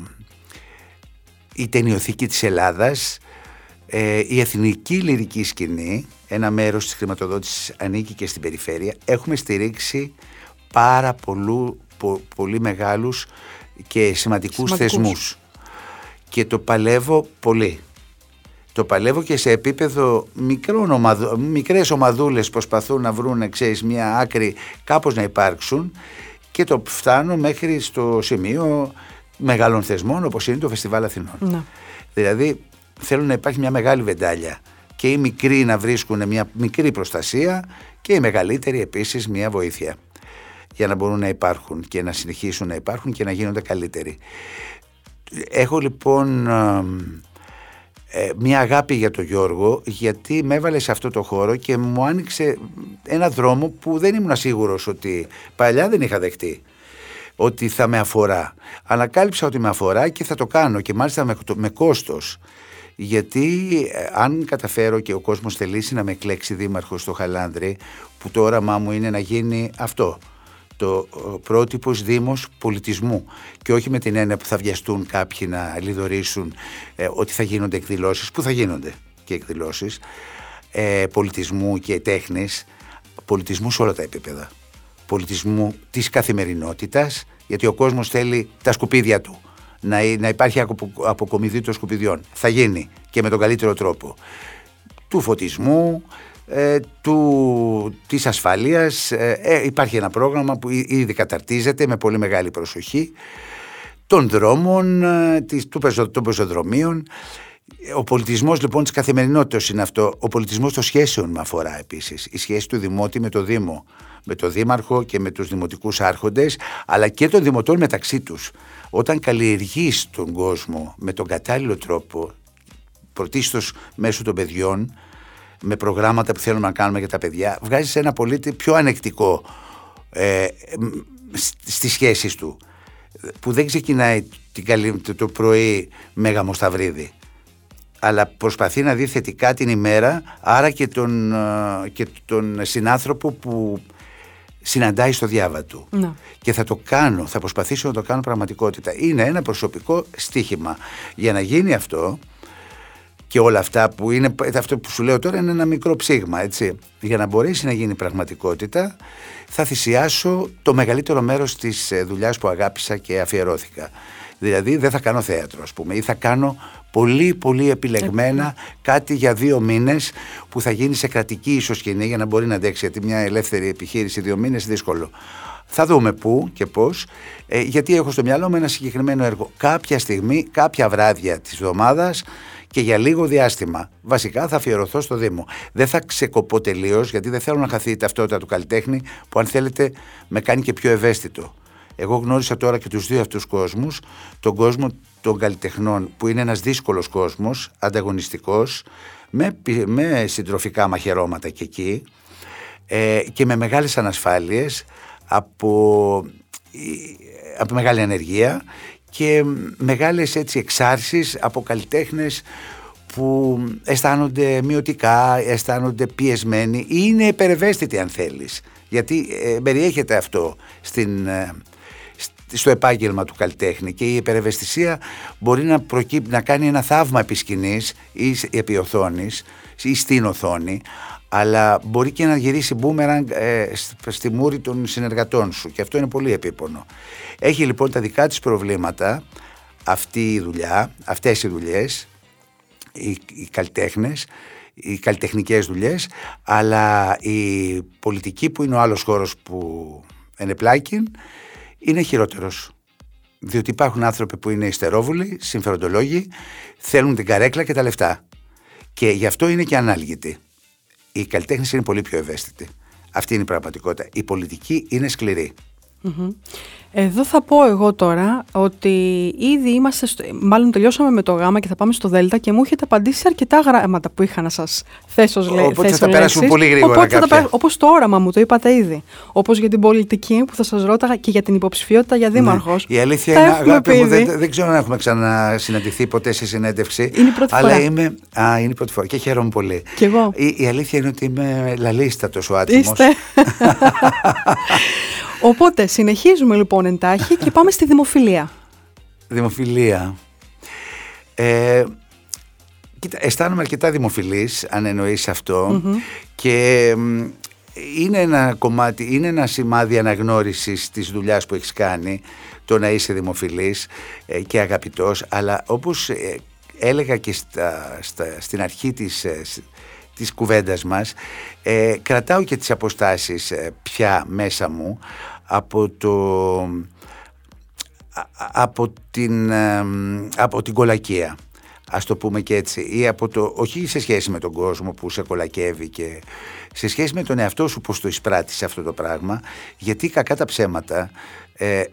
Speaker 2: η ταινιοθήκη της Ελλάδας, ε, η εθνική λυρική σκηνή, ένα μέρος της χρηματοδότησης ανήκει και στην περιφέρεια. Έχουμε στηρίξει πάρα πολλού, πολύ μεγάλους και σημαντικούς, σημαντικούς θεσμούς και το παλεύω πολύ. Το παλεύω και σε επίπεδο μικρών ομαδου, μικρές ομαδούλες προσπαθούν να βρουν ξέρεις, μια άκρη κάπως να υπάρξουν και το φτάνω μέχρι στο σημείο μεγάλων θεσμών όπως είναι το Φεστιβάλ Αθηνών.
Speaker 1: Ναι.
Speaker 2: Δηλαδή θέλουν να υπάρχει μια μεγάλη βεντάλια και οι μικροί να βρίσκουν μια μικρή προστασία και οι μεγαλύτεροι επίσης μια βοήθεια για να μπορούν να υπάρχουν και να συνεχίσουν να υπάρχουν και να γίνονται καλύτεροι. Έχω λοιπόν ε, μια αγάπη για τον Γιώργο γιατί με έβαλε σε αυτό το χώρο και μου άνοιξε ένα δρόμο που δεν ήμουν σίγουρος ότι παλιά δεν είχα δεχτεί ότι θα με αφορά. Ανακάλυψα ότι με αφορά και θα το κάνω και μάλιστα με, με κόστος. Γιατί ε, αν καταφέρω και ο κόσμος θελήσει να με εκλέξει δήμαρχος στο Χαλάνδρη που το όραμά μου είναι να γίνει αυτό το πρότυπος δήμος πολιτισμού και όχι με την έννοια που θα βιαστούν κάποιοι να λιδωρήσουν ε, ότι θα γίνονται εκδηλώσεις που θα γίνονται και εκδηλώσεις ε, πολιτισμού και τέχνης πολιτισμού σε όλα τα επίπεδα. Πολιτισμού της καθημερινότητας γιατί ο κόσμος θέλει τα σκουπίδια του. Να, να υπάρχει αποκομιδή των σκουπιδιών. Θα γίνει και με τον καλύτερο τρόπο. Του φωτισμού ε, του, της ασφαλείας. Ε, ε, υπάρχει ένα πρόγραμμα που ήδη καταρτίζεται με πολύ μεγάλη προσοχή. Των δρόμων, ε, της, του, των πεζοδρομίων. Ο πολιτισμός λοιπόν της καθημερινότητας είναι αυτό. Ο πολιτισμός των σχέσεων με αφορά επίσης. Η σχέση του Δημότη με το Δήμο. Με το Δήμαρχο και με τους δημοτικούς άρχοντες αλλά και των δημοτών μεταξύ τους. Όταν καλλιεργείς τον κόσμο με τον κατάλληλο τρόπο πρωτίστως μέσω των παιδιών με προγράμματα που θέλουμε να κάνουμε για τα παιδιά, βγάζεις ένα πολίτη πιο ανεκτικό ε, στις σχέσεις του που δεν ξεκινάει την το πρωί μέγα μοσταυρίδι αλλά προσπαθεί να δει θετικά την ημέρα άρα και τον, ε, και τον συνάνθρωπο που συναντάει στο διάβα του
Speaker 1: ναι.
Speaker 2: και θα το κάνω, θα προσπαθήσω να το κάνω πραγματικότητα. Είναι ένα προσωπικό στίχημα για να γίνει αυτό και όλα αυτά που είναι, αυτό που σου λέω τώρα είναι ένα μικρό ψήγμα, έτσι. Για να μπορέσει να γίνει πραγματικότητα, θα θυσιάσω το μεγαλύτερο μέρος της ε, δουλειάς που αγάπησα και αφιερώθηκα. Δηλαδή δεν θα κάνω θέατρο, ας πούμε, ή θα κάνω πολύ πολύ επιλεγμένα κάτι για δύο μήνες που θα γίνει σε κρατική ισοσκηνή για να μπορεί να αντέξει, γιατί μια ελεύθερη επιχείρηση δύο μήνες δύσκολο. Θα δούμε πού και πώς, ε, γιατί έχω στο μυαλό μου ένα συγκεκριμένο έργο. Κάποια στιγμή, κάποια βράδια της εβδομάδας και για λίγο διάστημα. Βασικά θα αφιερωθώ στο Δήμο. Δεν θα ξεκοπώ τελείως γιατί δεν θέλω να χαθεί η ταυτότητα του καλλιτέχνη που αν θέλετε με κάνει και πιο ευαίσθητο. Εγώ γνώρισα τώρα και τους δύο αυτούς κόσμους, τον κόσμο των καλλιτεχνών που είναι ένας δύσκολος κόσμος, ανταγωνιστικός, με, με συντροφικά μαχαιρώματα και εκεί ε, και με μεγάλες ανασφάλειες από, από μεγάλη ανεργία και μεγάλες έτσι εξάρσεις από καλλιτέχνες που αισθάνονται μειωτικά, αισθάνονται πιεσμένοι ή είναι υπερευαίσθητοι αν θέλεις. Γιατί ε, περιέχεται αυτό στην, ε, στο επάγγελμα του καλλιτέχνη και η υπερευαισθησία μπορεί να, προκύπ, να κάνει ένα θαύμα επί σκηνής ή επί οθόνης ή στην οθόνη αλλά μπορεί και να γυρίσει μπούμερανγκ ε, στη μούρη των συνεργατών σου και αυτό είναι πολύ επίπονο. Έχει λοιπόν τα δικά της προβλήματα αυτή η δουλειά, αυτές οι δουλειές, οι, οι καλλιτέχνες, οι καλλιτεχνικές δουλειές, αλλά η πολιτική που είναι ο άλλος χώρος που ενεπλάκει είναι χειρότερος. Διότι υπάρχουν άνθρωποι που είναι ιστερόβουλοι, συμφεροντολόγοι, θέλουν την καρέκλα και τα λεφτά. Και γι' αυτό είναι και ανάλγητοι. Οι καλλιτέχνε είναι πολύ πιο ευαίσθητοι. Αυτή είναι η πραγματικότητα. Η πολιτική είναι σκληρή.
Speaker 1: Εδώ θα πω εγώ τώρα ότι ήδη είμαστε, στο, μάλλον τελειώσαμε με το γάμα και θα πάμε στο δέλτα και μου έχετε απαντήσει αρκετά γράμματα που είχα να σας θέσω λέξεις.
Speaker 2: Οπότε θα τα περάσουμε πολύ γρήγορα
Speaker 1: Οπότε θα τα όπως το όραμα μου, το είπατε ήδη. Όπως για την πολιτική που θα σας ρώταγα και για την υποψηφιότητα για ναι. δήμαρχος.
Speaker 2: Ναι. Η αλήθεια είναι, αγάπη μου, δεν, δεν, ξέρω αν έχουμε ξανασυναντηθεί ποτέ σε συνέντευξη.
Speaker 1: Είναι η πρώτη
Speaker 2: αλλά
Speaker 1: φορά.
Speaker 2: Είμαι, α, είναι η πρώτη φορά και χαίρομαι πολύ.
Speaker 1: Και εγώ.
Speaker 2: Η, η αλήθεια είναι ότι είμαι λαλίστατος ο άτιμος.
Speaker 1: Είστε. Οπότε συνεχίζουμε λοιπόν εντάχει και πάμε στη δημοφιλία.
Speaker 2: Δημοφιλία. Ε, κοίτα, αισθάνομαι αρκετά δημοφιλής αν εννοείς και είναι ένα κομμάτι, είναι ένα σημάδι αναγνώρισης της δουλειάς που έχεις κάνει το να είσαι δημοφιλής ε, και αγαπητός αλλά όπως ε, έλεγα και στα, στην αρχή της, ε, της κουβέντας μας, ε, κρατάω και τις αποστάσεις ε, πια μέσα μου από το από την, από την κολακία ας το πούμε και έτσι ή από το, όχι σε σχέση με τον κόσμο που σε κολακεύει και σε σχέση με τον εαυτό σου πως το εισπράττεις αυτό το πράγμα γιατί κακά τα ψέματα ε,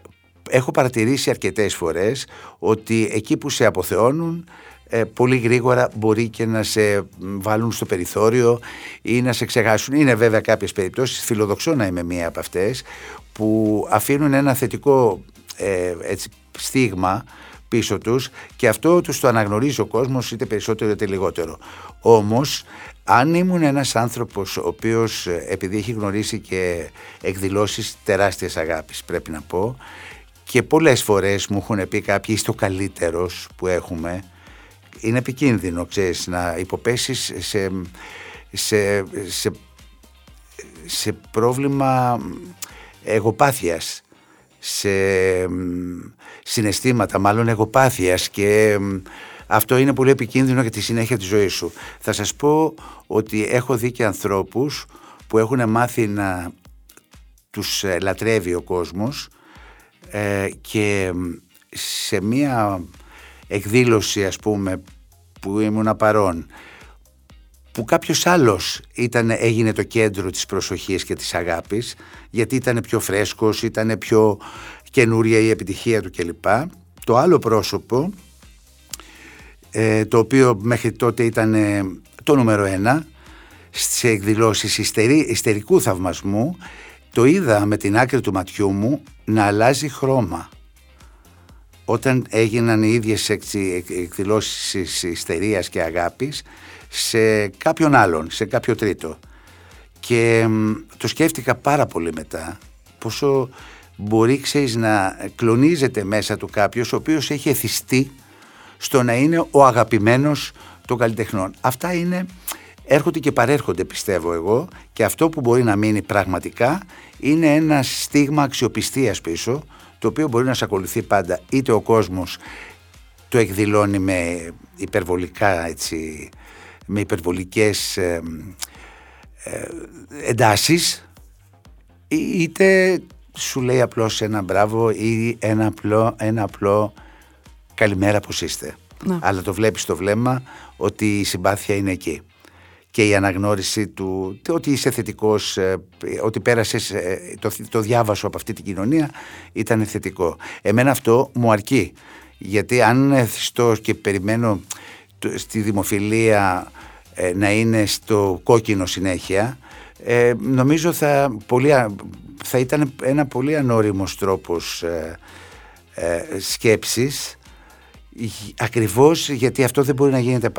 Speaker 2: έχω παρατηρήσει αρκετές φορές ότι εκεί που σε αποθεώνουν ε, πολύ γρήγορα μπορεί και να σε βάλουν στο περιθώριο ή να σε ξεχάσουν. Είναι βέβαια κάποιες περιπτώσεις, φιλοδοξώ να είμαι μία από αυτές, που αφήνουν ένα θετικό ε, έτσι, στίγμα πίσω τους και αυτό τους το αναγνωρίζει ο κόσμος είτε περισσότερο είτε λιγότερο. Όμως αν ήμουν ένας άνθρωπος ο οποίος ε, επειδή έχει γνωρίσει και εκδηλώσεις τεράστιας αγάπης πρέπει να πω και πολλές φορές μου έχουν πει κάποιοι είστε ο καλύτερος που έχουμε είναι επικίνδυνο ξέρεις να υποπέσεις σε, σε, σε, σε πρόβλημα εγωπάθειας σε συναισθήματα μάλλον εγωπάθειας και αυτό είναι πολύ επικίνδυνο για τη συνέχεια της ζωής σου. Θα σας πω ότι έχω δει και ανθρώπους που έχουν μάθει να τους ε, λατρεύει ο κόσμος ε, και σε μία εκδήλωση ας πούμε που ήμουν παρόν που κάποιος άλλος ήταν, έγινε το κέντρο της προσοχής και της αγάπης γιατί ήταν πιο φρέσκος, ήταν πιο καινούρια η επιτυχία του κλπ. Το άλλο πρόσωπο, ε, το οποίο μέχρι τότε ήταν ε, το νούμερο ένα, σε εκδηλώσεις ιστερικού θαυμασμού, το είδα με την άκρη του ματιού μου να αλλάζει χρώμα. Όταν έγιναν οι ίδιες εκδηλώσεις ιστερίας και αγάπης σε κάποιον άλλον, σε κάποιο τρίτο. Και το σκέφτηκα πάρα πολύ μετά πόσο μπορεί ξέρεις, να κλονίζεται μέσα του κάποιος ο οποίος έχει εθιστεί στο να είναι ο αγαπημένος των καλλιτεχνών. Αυτά είναι, έρχονται και παρέρχονται πιστεύω εγώ και αυτό που μπορεί να μείνει πραγματικά είναι ένα στίγμα αξιοπιστίας πίσω το οποίο μπορεί να σε ακολουθεί πάντα είτε ο κόσμος το εκδηλώνει με υπερβολικά έτσι, με υπερβολικές ε, ε, εντάσεις είτε σου λέει απλώς ένα μπράβο ή ένα απλό, ένα απλό καλημέρα πως είστε. Ναι. Αλλά το βλέπεις στο βλέμμα ότι η συμπάθεια είναι εκεί. Και η αναγνώριση του ότι είσαι θετικός, ε, ότι πέρασες ε, το, το διάβασο από αυτή την κοινωνία ήταν θετικό. Εμένα αυτό μου αρκεί. Γιατί αν εθιστώ και περιμένω στη δημοφιλία ε, να είναι στο κόκκινο συνέχεια ε, νομίζω θα, πολύ, θα ήταν ένα πολύ ανώριμος τρόπος ε, ε, σκέψης ακριβώς γιατί αυτό δεν μπορεί να γίνεται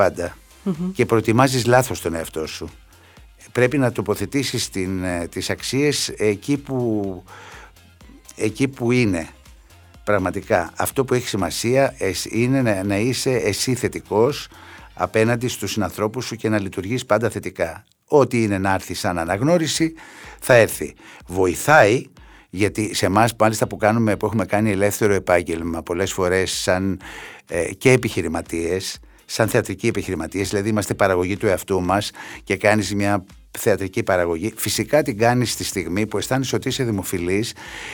Speaker 2: και προετοιμάζεις λάθος τον εαυτό σου. Πρέπει να τοποθετήσεις την, ε, τις αξίες εκεί που, εκεί που είναι πραγματικά. Αυτό που έχει σημασία είναι να, να είσαι εσύ θετικός απέναντι στους συνανθρώπους σου και να λειτουργείς πάντα θετικά ό,τι είναι να έρθει σαν αναγνώριση θα έρθει. Βοηθάει γιατί σε εμάς μάλιστα που, κάνουμε, που έχουμε κάνει ελεύθερο επάγγελμα πολλές φορές σαν ε, και επιχειρηματίες, σαν θεατρικοί επιχειρηματίες, δηλαδή είμαστε παραγωγή του εαυτού μας και κάνεις μια θεατρική παραγωγή, φυσικά την κάνεις στη στιγμή που αισθάνεσαι ότι είσαι δημοφιλής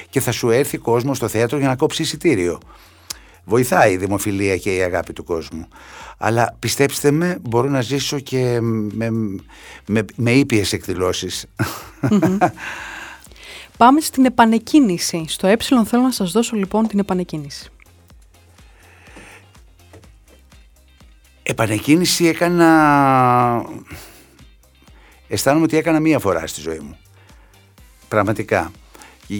Speaker 2: και θα σου έρθει κόσμος στο θέατρο για να κόψεις εισιτήριο. Βοηθάει η δημοφιλία και η αγάπη του κόσμου. Αλλά πιστέψτε με, μπορώ να ζήσω και με, με, με ήπιες εκδηλώσεις.
Speaker 1: Πάμε στην επανεκκίνηση. Στο ε θέλω να σας δώσω λοιπόν την επανεκκίνηση.
Speaker 2: Επανεκκίνηση έκανα... Αισθάνομαι ότι έκανα μία φορά στη ζωή μου. Πραγματικά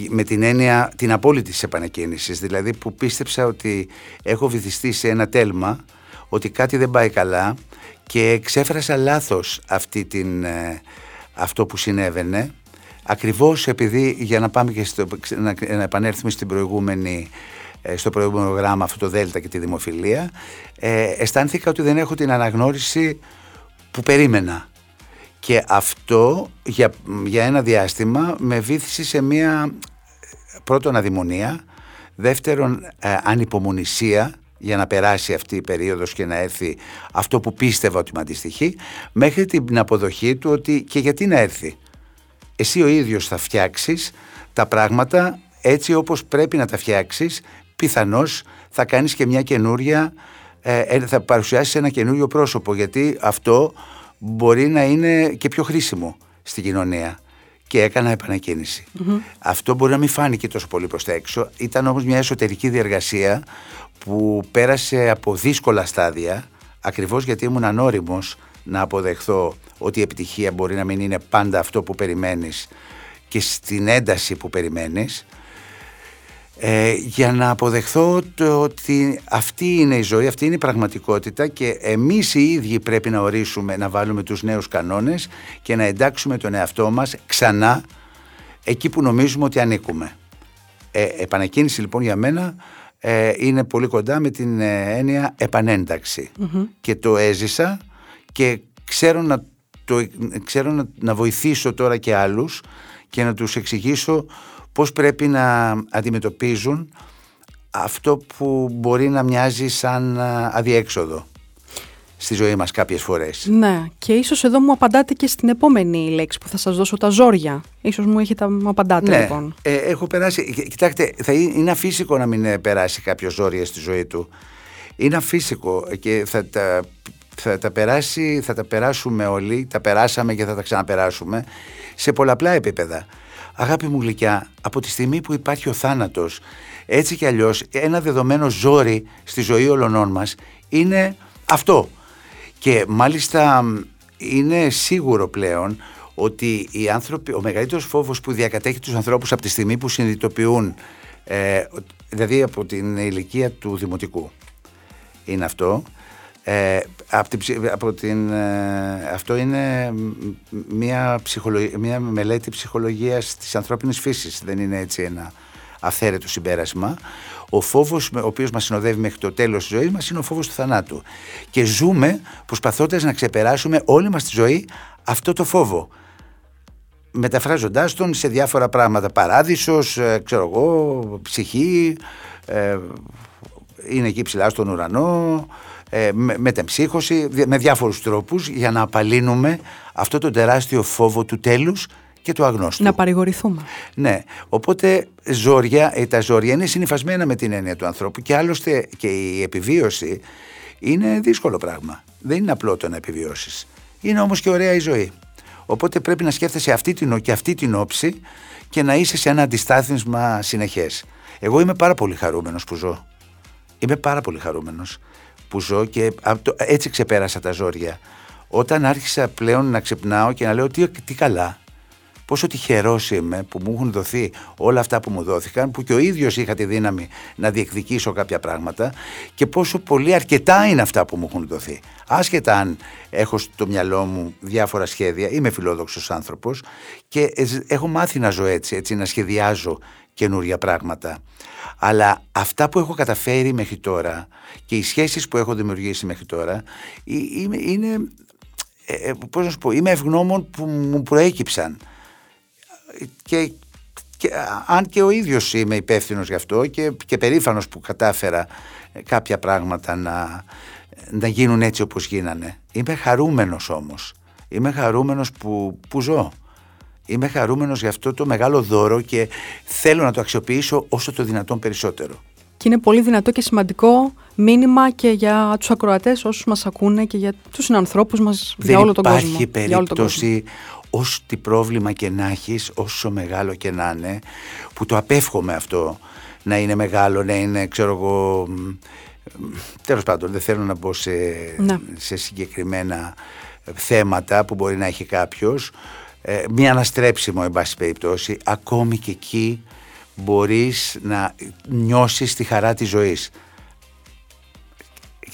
Speaker 2: με την έννοια την απόλυτη της επανεκκίνησης, δηλαδή που πίστεψα ότι έχω βυθιστεί σε ένα τέλμα, ότι κάτι δεν πάει καλά και ξέφρασα λάθος αυτή την, ε, αυτό που συνέβαινε, ακριβώς επειδή, για να πάμε και στο, να, επανέλθουμε στην προηγούμενη ε, στο προηγούμενο γράμμα αυτό το Δέλτα και τη δημοφιλία ε, αισθάνθηκα ότι δεν έχω την αναγνώριση που περίμενα και αυτό για, για ένα διάστημα με βήθησε σε μία πρώτον αδημονία, δεύτερον ε, ανυπομονησία για να περάσει αυτή η περίοδος και να έρθει αυτό που πίστευα ότι με αντιστοιχεί μέχρι την αποδοχή του ότι και γιατί να έρθει; Εσύ ο ίδιος θα φτιάξεις τα πράγματα έτσι όπως πρέπει να τα φτιάξεις πιθανώς θα κάνεις και μια καινούρια ε, ε, θα παρουσιάσεις ένα καινούριο πρόσωπο γιατί αυτό μπορεί να είναι και πιο χρήσιμο στην κοινωνία. Και έκανα Αυτό μπορεί να μην φάνηκε τόσο πολύ προς τα έξω. Ήταν όμως μια εσωτερική διεργασία που πέρασε από δύσκολα στάδια ακριβώς γιατί ήμουν ανώριμος να αποδεχθώ ότι η επιτυχία μπορεί να μην είναι πάντα αυτό που περιμένεις και στην ένταση που περιμένεις ε, για να αποδεχθώ το ότι αυτή είναι η ζωή, αυτή είναι η πραγματικότητα και εμείς οι ίδιοι πρέπει να ορίσουμε, να βάλουμε τους νέους κανόνες και να εντάξουμε τον εαυτό μας ξανά εκεί που νομίζουμε ότι ανήκουμε. Ε, επανακίνηση λοιπόν για μένα ε, είναι πολύ κοντά με την ε, έννοια επανενταξη και το έζησα και ξέρω να, το, ξέρω να, να βοηθήσω τώρα και άλλους και να τους εξηγήσω πώς πρέπει να αντιμετωπίζουν αυτό που μπορεί να μοιάζει σαν αδιέξοδο στη ζωή μας κάποιες φορές.
Speaker 1: Ναι, και ίσως εδώ μου απαντάτε και στην επόμενη λέξη που θα σας δώσω, τα ζόρια. Ίσως μου έχετε μου απαντάτε
Speaker 2: ναι,
Speaker 1: λοιπόν.
Speaker 2: Ε, έχω περάσει, κοιτάξτε, θα είναι αφύσικο να μην ε, περάσει κάποιος ζόρια στη ζωή του. Είναι αφύσικο και θα τα, θα τα, περάσει, θα τα περάσουμε όλοι, τα περάσαμε και θα τα ξαναπεράσουμε σε πολλαπλά επίπεδα. Αγάπη μου γλυκιά, από τη στιγμή που υπάρχει ο θάνατος, έτσι κι αλλιώς ένα δεδομένο ζόρι στη ζωή όλων μας είναι αυτό. Και μάλιστα είναι σίγουρο πλέον ότι οι άνθρωποι, ο μεγαλύτερος φόβος που διακατέχει τους ανθρώπους από τη στιγμή που συνειδητοποιούν, ε, δηλαδή από την ηλικία του δημοτικού, είναι αυτό, ε, από την, από την, ε, αυτό είναι μια, μια μελέτη ψυχολογίας της ανθρώπινης φύσης, δεν είναι έτσι ένα αυθαίρετο συμπέρασμα. Ο φόβος ο οποίος μας συνοδεύει μέχρι το τέλος της ζωής μας είναι ο φόβος του θανάτου. Και ζούμε προσπαθώντας να ξεπεράσουμε όλη μας τη ζωή αυτό το φόβο. Μεταφράζοντάς τον σε διάφορα πράγματα. Παράδεισος, ε, ξέρω εγώ, ψυχή, ε, είναι εκεί ψηλά στον ουρανό, ε, με, μετεμψύχωση, με διάφορους τρόπους για να απαλύνουμε αυτό το τεράστιο φόβο του τέλους και του αγνώστου.
Speaker 1: Να παρηγορηθούμε.
Speaker 2: Ναι. Οπότε ζόρια, ε, τα ζόρια είναι συνειφασμένα με την έννοια του ανθρώπου και άλλωστε και η επιβίωση είναι δύσκολο πράγμα. Δεν είναι απλό το να επιβιώσεις. Είναι όμως και ωραία η ζωή. Οπότε πρέπει να σκέφτεσαι αυτή την, και αυτή την όψη και να είσαι σε ένα αντιστάθμισμα συνεχές. Εγώ είμαι πάρα πολύ χαρούμενος που ζω. Είμαι πάρα πολύ χαρούμενος που ζω και έτσι ξεπέρασα τα ζόρια. Όταν άρχισα πλέον να ξυπνάω και να λέω τι, τι καλά, πόσο τυχερός είμαι που μου έχουν δοθεί όλα αυτά που μου δόθηκαν, που και ο ίδιος είχα τη δύναμη να διεκδικήσω κάποια πράγματα και πόσο πολύ αρκετά είναι αυτά που μου έχουν δοθεί. Άσχετα αν έχω στο μυαλό μου διάφορα σχέδια, είμαι φιλόδοξος άνθρωπος και έχω μάθει να ζω έτσι, έτσι να σχεδιάζω καινούρια πράγματα. Αλλά αυτά που έχω καταφέρει μέχρι τώρα και οι σχέσεις που έχω δημιουργήσει μέχρι τώρα είναι, είναι ε, ε, πώς να σου πω, είμαι ευγνώμων που μου προέκυψαν και, και αν και ο ίδιος είμαι υπεύθυνος γι' αυτό και, και περήφανος που κατάφερα κάποια πράγματα να, να γίνουν έτσι όπως γίνανε. Είμαι χαρούμενος όμως. Είμαι χαρούμενος που, που ζω. Είμαι χαρούμενος για αυτό το μεγάλο δώρο και θέλω να το αξιοποιήσω όσο το δυνατόν περισσότερο.
Speaker 1: Και είναι πολύ δυνατό και σημαντικό μήνυμα και για τους ακροατές όσους μας ακούνε και για τους συνανθρώπους μας για όλο τον κόσμο.
Speaker 2: Δεν υπάρχει περίπτωση όσο τι πρόβλημα και να έχεις, όσο μεγάλο και να είναι, που το απέφχομαι αυτό να είναι μεγάλο, να είναι ξέρω εγώ... Τέλος πάντων δεν θέλω να μπω σε, σε συγκεκριμένα θέματα που μπορεί να έχει κάποιος ε, μία αναστρέψιμο εν πάση περιπτώσει ακόμη και εκεί μπορείς να νιώσεις τη χαρά της ζωής.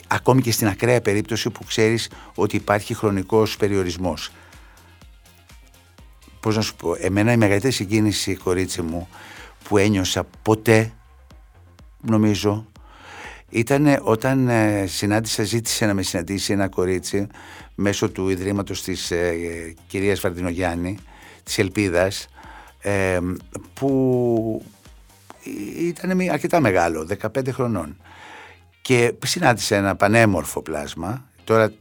Speaker 2: Ακόμη και στην ακραία περίπτωση που ξέρεις ότι υπάρχει χρονικός περιορισμός. Πώς να σου πω εμένα η μεγαλύτερη συγκίνηση κορίτσι μου που ένιωσα ποτέ νομίζω ήταν όταν ε, συνάντησα, ζήτησε να με συναντήσει ένα κορίτσι μέσω του Ιδρύματος της ε, κυρίας Βαρδινογιάννη, της Ελπίδας, ε, που ήταν αρκετά μεγάλο, 15 χρονών. και συνάντησε ένα πανέμορφο πλάσμα. Τώρα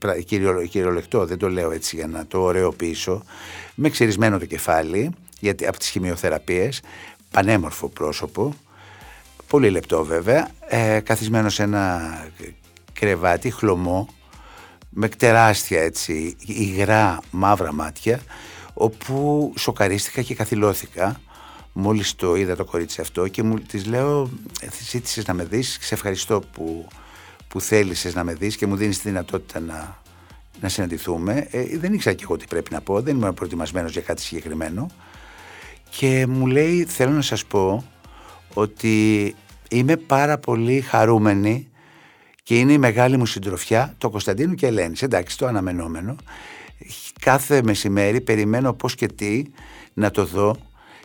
Speaker 2: κυριολεκτό δεν το λέω έτσι για να το ωραιοποιήσω με ξερισμένο το κεφάλι γιατί, από τις χημειοθεραπείες. Πανέμορφο πρόσωπο. Πολύ λεπτό βέβαια. Ε, καθισμένο σε ένα κρεβάτι χλωμό με τεράστια έτσι υγρά μαύρα μάτια όπου σοκαρίστηκα και καθυλώθηκα μόλις το είδα το κορίτσι αυτό και μου της λέω ζήτησες να με δεις, σε ευχαριστώ που, που θέλησες να με δεις και μου δίνεις τη δυνατότητα να, να συναντηθούμε. Ε, δεν ήξερα και εγώ τι πρέπει να πω, δεν ήμουν προετοιμασμένος για κάτι συγκεκριμένο και μου λέει θέλω να σας πω ότι είμαι πάρα πολύ χαρούμενη και είναι η μεγάλη μου συντροφιά το Κωνσταντίνου και Ελένη. Εντάξει, το αναμενόμενο. Κάθε μεσημέρι περιμένω πώς και τι να το δω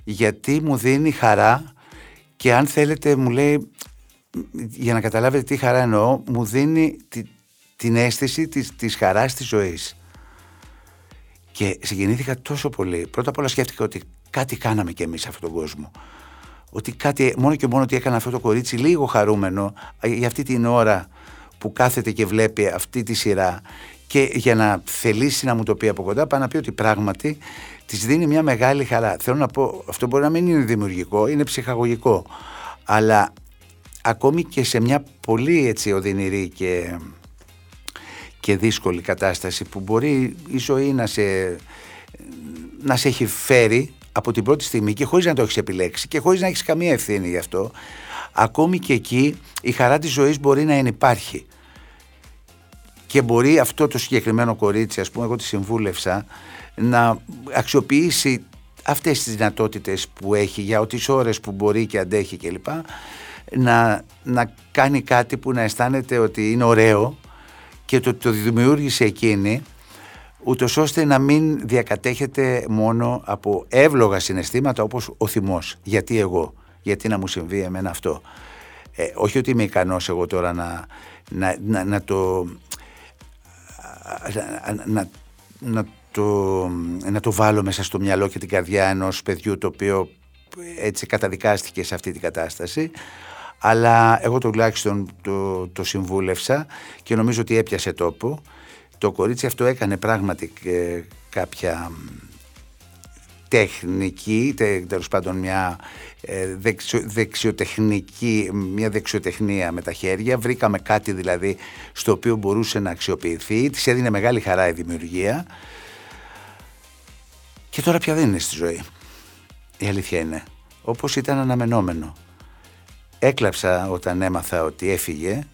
Speaker 2: γιατί μου δίνει χαρά και αν θέλετε μου λέει για να καταλάβετε τι χαρά εννοώ μου δίνει την αίσθηση της, της χαράς της ζωής και συγκινήθηκα τόσο πολύ πρώτα απ' όλα σκέφτηκα ότι κάτι κάναμε κι εμείς σε αυτόν τον κόσμο ότι κάτι μόνο και μόνο ότι έκανα αυτό το κορίτσι λίγο χαρούμενο για αυτή την ώρα που κάθεται και βλέπει αυτή τη σειρά και για να θελήσει να μου το πει από κοντά πάει να πει ότι πράγματι της δίνει μια μεγάλη χαρά. Θέλω να πω, αυτό μπορεί να μην είναι δημιουργικό, είναι ψυχαγωγικό. Αλλά ακόμη και σε μια πολύ έτσι οδυνηρή και, και δύσκολη κατάσταση που μπορεί η ζωή να σε, να σε έχει φέρει από την πρώτη στιγμή και χωρίς να το έχεις επιλέξει και χωρίς να έχεις καμία ευθύνη γι' αυτό ακόμη και εκεί η χαρά της ζωής μπορεί να υπάρχει και μπορεί αυτό το συγκεκριμένο κορίτσι ας πούμε εγώ τη συμβούλευσα να αξιοποιήσει αυτές τις δυνατότητες που έχει για τις ώρες που μπορεί και αντέχει κλπ να, να κάνει κάτι που να αισθάνεται ότι είναι ωραίο και το, το δημιούργησε εκείνη ούτως ώστε να μην διακατέχεται μόνο από εύλογα συναισθήματα όπως ο θυμός. Γιατί εγώ, γιατί να μου συμβεί εμένα αυτό. Ε, όχι ότι είμαι ικανός εγώ τώρα να, να, να, να το να, να, το, να το βάλω μέσα στο μυαλό και την καρδιά ενός παιδιού το οποίο έτσι καταδικάστηκε σε αυτή την κατάσταση αλλά εγώ τουλάχιστον το, το συμβούλευσα και νομίζω ότι έπιασε τόπο το κορίτσι αυτό έκανε πράγματι κάποια τεχνική, τέλος πάντων μια ε, δεξιοτεχνική, μια δεξιοτεχνία με τα χέρια. Βρήκαμε κάτι δηλαδή στο οποίο μπορούσε να αξιοποιηθεί. Της έδινε μεγάλη χαρά η δημιουργία. Και τώρα πια δεν είναι στη ζωή. Η αλήθεια είναι. Όπως ήταν αναμενόμενο. Έκλαψα όταν έμαθα ότι έφυγε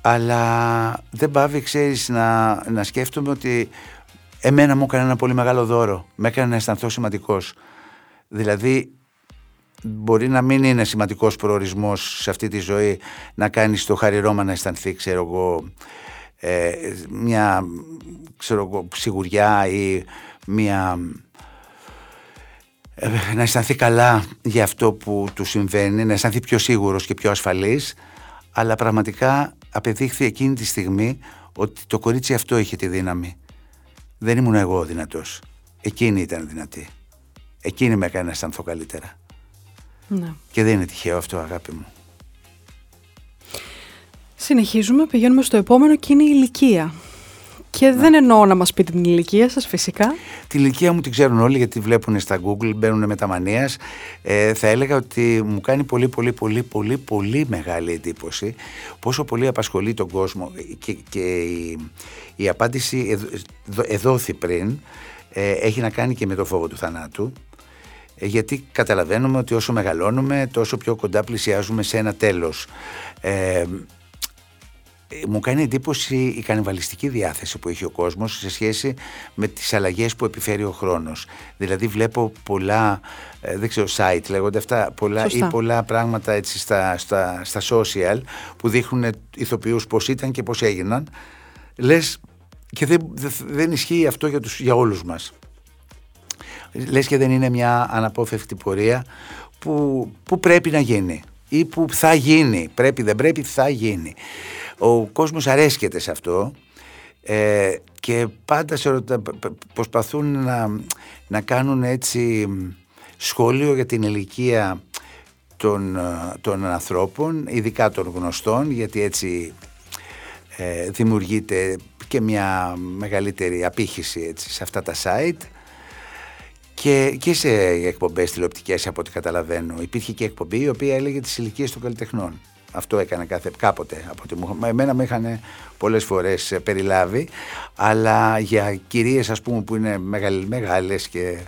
Speaker 2: αλλά δεν πάβει, ξέρεις, να, να σκέφτομαι ότι εμένα μου έκανε ένα πολύ μεγάλο δώρο. Με έκανε να αισθανθώ σημαντικός. Δηλαδή, μπορεί να μην είναι σημαντικός προορισμός σε αυτή τη ζωή να κάνεις το χαριρώμα να αισθανθεί, ξέρω εγώ, ε, μια ξέρω εγώ, σιγουριά ή μια ε, να αισθανθεί καλά για αυτό που του συμβαίνει, να αισθανθεί πιο σίγουρος και πιο ασφαλής αλλά πραγματικά απεδείχθη εκείνη τη στιγμή ότι το κορίτσι αυτό είχε τη δύναμη. Δεν ήμουν εγώ δυνατός. Εκείνη ήταν δυνατή. Εκείνη με έκανε να αισθανθώ καλύτερα. Ναι. Και δεν είναι τυχαίο αυτό αγάπη μου.
Speaker 1: Συνεχίζουμε, πηγαίνουμε στο επόμενο και είναι η ηλικία. Και δεν εννοώ να μας πείτε την ηλικία σας φυσικά.
Speaker 2: Την ηλικία μου την ξέρουν όλοι γιατί βλέπουν στα Google, μπαίνουν με τα μανίας. Ε, θα έλεγα ότι μου κάνει πολύ πολύ πολύ πολύ πολύ μεγάλη εντύπωση πόσο πολύ απασχολεί τον κόσμο και, και η, η απάντηση εδόθη πριν ε, έχει να κάνει και με το φόβο του θανάτου ε, γιατί καταλαβαίνουμε ότι όσο μεγαλώνουμε τόσο πιο κοντά πλησιάζουμε σε ένα τέλος. Ε, ε, μου κάνει εντύπωση η κανιβαλιστική διάθεση που έχει ο κόσμος σε σχέση με τις αλλαγές που επιφέρει ο χρόνος. Δηλαδή βλέπω πολλά, ε, δεν ξέρω, site λέγονται αυτά, πολλά ή πολλά πράγματα έτσι στα, στα, στα social που δείχνουν ηθοποιούς πώς ήταν και πώς έγιναν. Λες και δεν, δεν ισχύει αυτό για, τους, για όλους μας. Λες και δεν είναι μια αναπόφευκτη πορεία που, που πρέπει να γίνει ή που θα γίνει. Πρέπει, δεν πρέπει, θα γίνει. Ο κόσμος αρέσκεται σε αυτό ε, και πάντα σε προσπαθούν να, να κάνουν έτσι σχόλιο για την ηλικία των, ε, των ανθρώπων, ειδικά των γνωστών, γιατί έτσι ε, δημιουργείται και μια μεγαλύτερη απήχηση έτσι, σε αυτά τα site και, και σε εκπομπές τηλεοπτικές από ό,τι καταλαβαίνω. Υπήρχε και εκπομπή η οποία έλεγε τις ηλικίες των καλλιτεχνών. Αυτό έκανε κάθε, κάποτε. Από ότι μου, εμένα με είχαν πολλές φορές ε, περιλάβει, αλλά για κυρίες ας πούμε που είναι μεγάλες και ε,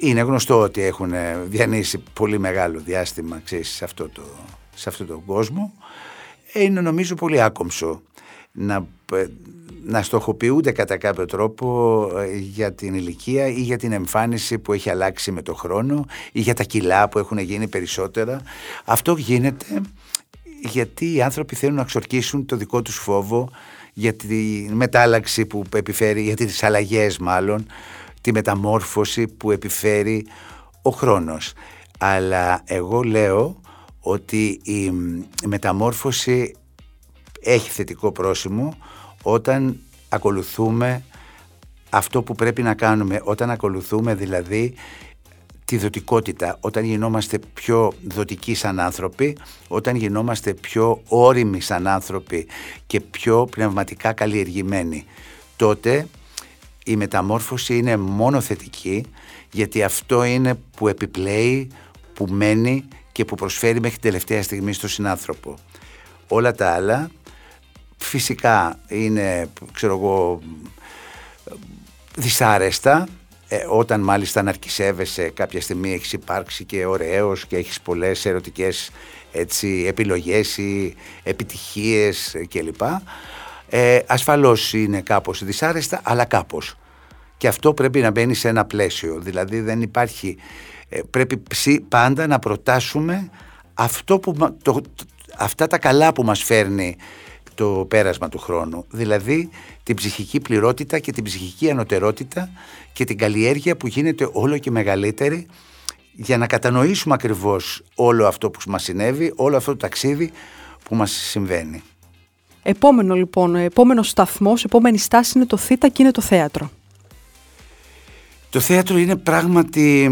Speaker 2: είναι γνωστό ότι έχουν διανύσει πολύ μεγάλο διάστημα ξέρεις, σε, αυτό το, σε αυτόν τον κόσμο. Είναι νομίζω πολύ άκομψο να, ε, να στοχοποιούνται κατά κάποιο τρόπο για την ηλικία ή για την εμφάνιση που έχει αλλάξει με το χρόνο ή για τα κιλά που έχουν γίνει περισσότερα. Αυτό γίνεται γιατί οι άνθρωποι θέλουν να ξορκίσουν το δικό τους φόβο για τη μετάλλαξη που επιφέρει, για τις αλλαγές μάλλον, τη μεταμόρφωση που επιφέρει ο χρόνος. Αλλά εγώ λέω ότι η μεταμόρφωση έχει θετικό πρόσημο όταν ακολουθούμε αυτό που πρέπει να κάνουμε, όταν ακολουθούμε δηλαδή τη δοτικότητα, όταν γινόμαστε πιο δοτικοί σαν άνθρωποι, όταν γινόμαστε πιο όριμοι σαν άνθρωποι και πιο πνευματικά καλλιεργημένοι, τότε η μεταμόρφωση είναι μόνο θετική γιατί αυτό είναι που επιπλέει, που μένει και που προσφέρει μέχρι τελευταία στιγμή στον συνάνθρωπο. Όλα τα άλλα φυσικά είναι, ξέρω εγώ, δυσάρεστα ε, όταν μάλιστα ναρκισεύεσαι κάποια στιγμή έχεις υπάρξει και ωραίος και έχεις πολλές ερωτικές έτσι, επιλογές ή επιτυχίες κλπ. Ε, ασφαλώς είναι κάπως δυσάρεστα αλλά κάπως. Και αυτό πρέπει να μπαίνει σε ένα πλαίσιο. Δηλαδή δεν υπάρχει... Ε, πρέπει πάντα να προτάσουμε αυτό που, το, αυτά τα καλά που μας φέρνει το πέρασμα του χρόνου. Δηλαδή την ψυχική πληρότητα και την ψυχική ανωτερότητα και την καλλιέργεια που γίνεται όλο και μεγαλύτερη για να κατανοήσουμε ακριβώς όλο αυτό που μας συνέβη, όλο αυτό το ταξίδι που μας συμβαίνει.
Speaker 1: Επόμενο λοιπόν, επόμενος σταθμός, επόμενη στάση είναι το θήτα και είναι το θέατρο.
Speaker 2: Το θέατρο είναι πράγματι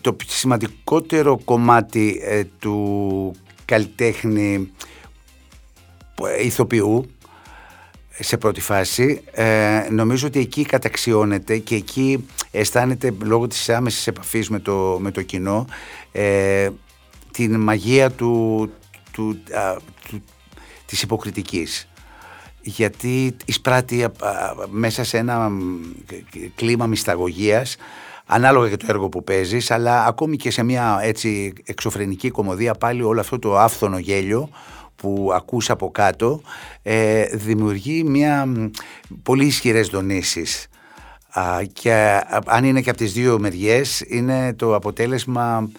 Speaker 2: το σημαντικότερο κομμάτι ε, του καλλιτέχνη ε, ηθοποιού σε πρώτη φάση. Ε, νομίζω ότι εκεί καταξιώνεται και εκεί αισθάνεται λόγω της άμεσης επαφής με το, με το κοινό ε, την μαγεία του, του, α, του, της υποκριτικής. Γιατί εισπράττει μέσα σε ένα κλίμα μυσταγωγίας ανάλογα και το έργο που παίζεις αλλά ακόμη και σε μια έτσι εξωφρενική κομμωδία πάλι όλο αυτό το άφθονο γέλιο που ακούς από κάτω ε, δημιουργεί μια πολύ ισχυρές δονήσεις. Και αν είναι και από τις δύο μεριές είναι το αποτέλεσμα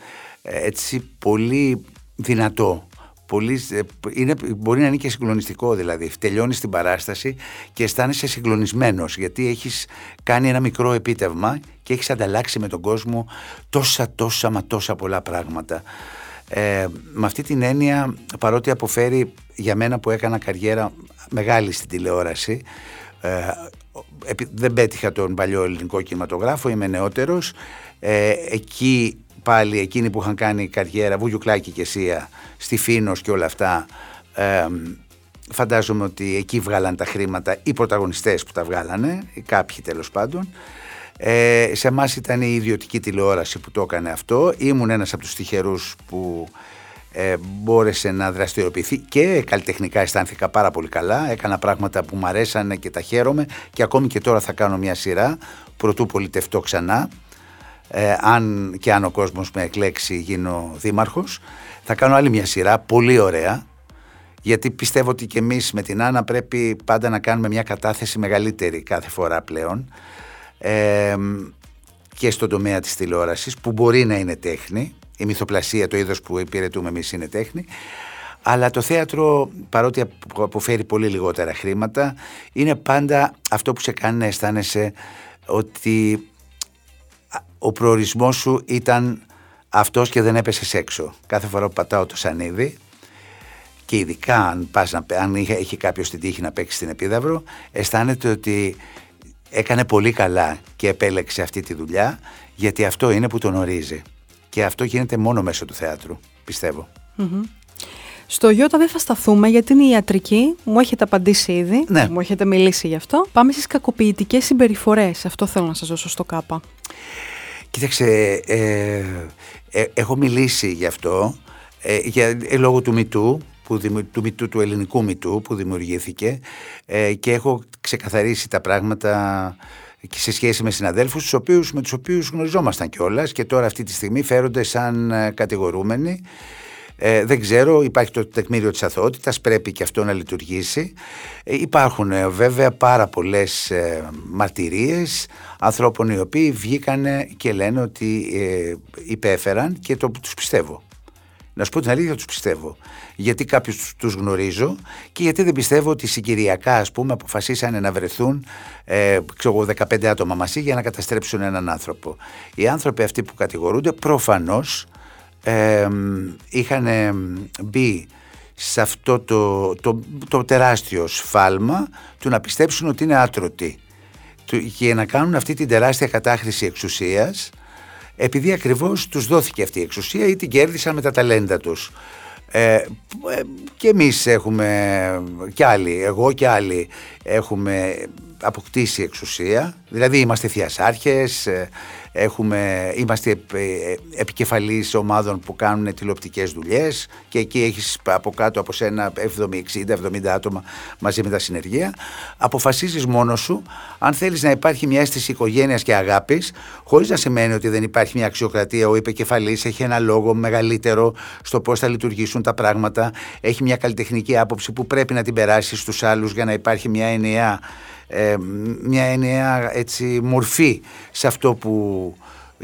Speaker 2: ε, έτσι πολύ δυνατό. Πολύ, ε, είναι, μπορεί να είναι και συγκλονιστικό δηλαδή. Τελειώνεις την παράσταση και αισθάνεσαι συγκλονισμένος γιατί έχεις κάνει ένα μικρό επίτευγμα και έχεις ανταλλάξει με τον κόσμο τόσα τόσα μα τόσα πολλά πράγματα ε, με αυτή την έννοια, παρότι αποφέρει για μένα που έκανα καριέρα μεγάλη στην τηλεόραση, ε, δεν πέτυχα τον παλιό ελληνικό κινηματογράφο, είμαι νεότερος. Ε, εκεί πάλι εκείνοι που είχαν κάνει καριέρα, Βουγιουκλάκη και Σία, στη Φίνος και όλα αυτά, ε, φαντάζομαι ότι εκεί βγάλαν τα χρήματα οι πρωταγωνιστές που τα βγάλανε, οι κάποιοι τέλος πάντων. Ε, σε εμάς ήταν η ιδιωτική τηλεόραση που το έκανε αυτό. Ήμουν ένας από τους τυχερούς που ε, μπόρεσε να δραστηριοποιηθεί και καλλιτεχνικά αισθάνθηκα πάρα πολύ καλά. Έκανα πράγματα που μου αρέσανε και τα χαίρομαι και ακόμη και τώρα θα κάνω μια σειρά προτού πολιτευτώ ξανά. Ε, αν και αν ο κόσμος με εκλέξει γίνω δήμαρχος θα κάνω άλλη μια σειρά πολύ ωραία γιατί πιστεύω ότι και εμείς με την Άννα πρέπει πάντα να κάνουμε μια κατάθεση μεγαλύτερη κάθε φορά πλέον και στον τομέα της τηλεόρασης που μπορεί να είναι τέχνη. Η μυθοπλασία, το είδος που υπηρετούμε εμείς είναι τέχνη. Αλλά το θέατρο παρότι αποφέρει πολύ λιγότερα χρήματα είναι πάντα αυτό που σε κάνει να αισθάνεσαι ότι ο προορισμός σου ήταν αυτός και δεν έπεσες έξω. Κάθε φορά που πατάω το σανίδι και ειδικά αν, πας να, αν έχει κάποιος την τύχη να παίξει στην Επίδαυρο αισθάνεται ότι έκανε πολύ καλά και επέλεξε αυτή τη δουλειά γιατί αυτό είναι που τον ορίζει. Και αυτό γίνεται μόνο μέσω του θεάτρου, πιστεύω.
Speaker 1: Στο Ιώτα δεν θα σταθούμε γιατί είναι η ιατρική. Μου έχετε απαντήσει ήδη.
Speaker 2: Ναι.
Speaker 1: Μου έχετε μιλήσει γι' αυτό. Πάμε στις κακοποιητικές συμπεριφορές. Αυτό θέλω να σας δώσω στο ΚΑΠΑ.
Speaker 2: Κοίταξε, ε, ε, έχω μιλήσει γι' αυτό ε, για, ε, λόγω του Μητού, που, του, μητού, του ελληνικού Μητού που δημιουργήθηκε ε, και έχω ξεκαθαρίσει τα πράγματα και σε σχέση με συναδέλφους τους οποίους, με τους οποίους γνωριζόμασταν κιόλας και τώρα αυτή τη στιγμή φέρονται σαν ε, κατηγορούμενοι ε, δεν ξέρω, υπάρχει το τεκμήριο της αθωότητας, πρέπει και αυτό να λειτουργήσει. Ε, υπάρχουν ε, βέβαια πάρα πολλές ε, μαρτυρίες ανθρώπων οι οποίοι βγήκαν και λένε ότι ε, υπέφεραν και το τους πιστεύω. Να σου πω την αλήθεια, τους πιστεύω. Γιατί κάποιους τους γνωρίζω και γιατί δεν πιστεύω ότι συγκυριακά, ας πούμε, αποφασίσανε να βρεθούν ε, ξέρω, 15 άτομα μαζί για να καταστρέψουν έναν άνθρωπο. Οι άνθρωποι αυτοί που κατηγορούνται προφανώς ε, είχαν μπει σε αυτό το, το, το τεράστιο σφάλμα του να πιστέψουν ότι είναι άτρωτοι και να κάνουν αυτή την τεράστια κατάχρηση εξουσίας επειδή ακριβώς τους δόθηκε αυτή η εξουσία ή την κέρδισαν με τα ταλέντα τους. Ε, ε και εμείς έχουμε και άλλοι, εγώ και άλλοι έχουμε αποκτήσει εξουσία, δηλαδή είμαστε θειασάρχες, ε, Έχουμε, είμαστε ε, επικεφαλής ομάδων που κάνουν τηλεοπτικές δουλειές και εκεί έχεις από κάτω από σένα 70, 60, 70 άτομα μαζί με τα συνεργεία. Αποφασίζεις μόνος σου αν θέλεις να υπάρχει μια αίσθηση οικογένειας και αγάπης χωρίς να σημαίνει ότι δεν υπάρχει μια αξιοκρατία. Ο επικεφαλής έχει ένα λόγο μεγαλύτερο στο πώς θα λειτουργήσουν τα πράγματα. Έχει μια καλλιτεχνική άποψη που πρέπει να την περάσεις στους άλλους για να υπάρχει μια ενιαία ε, μια ενιαία έτσι, μορφή σε αυτό που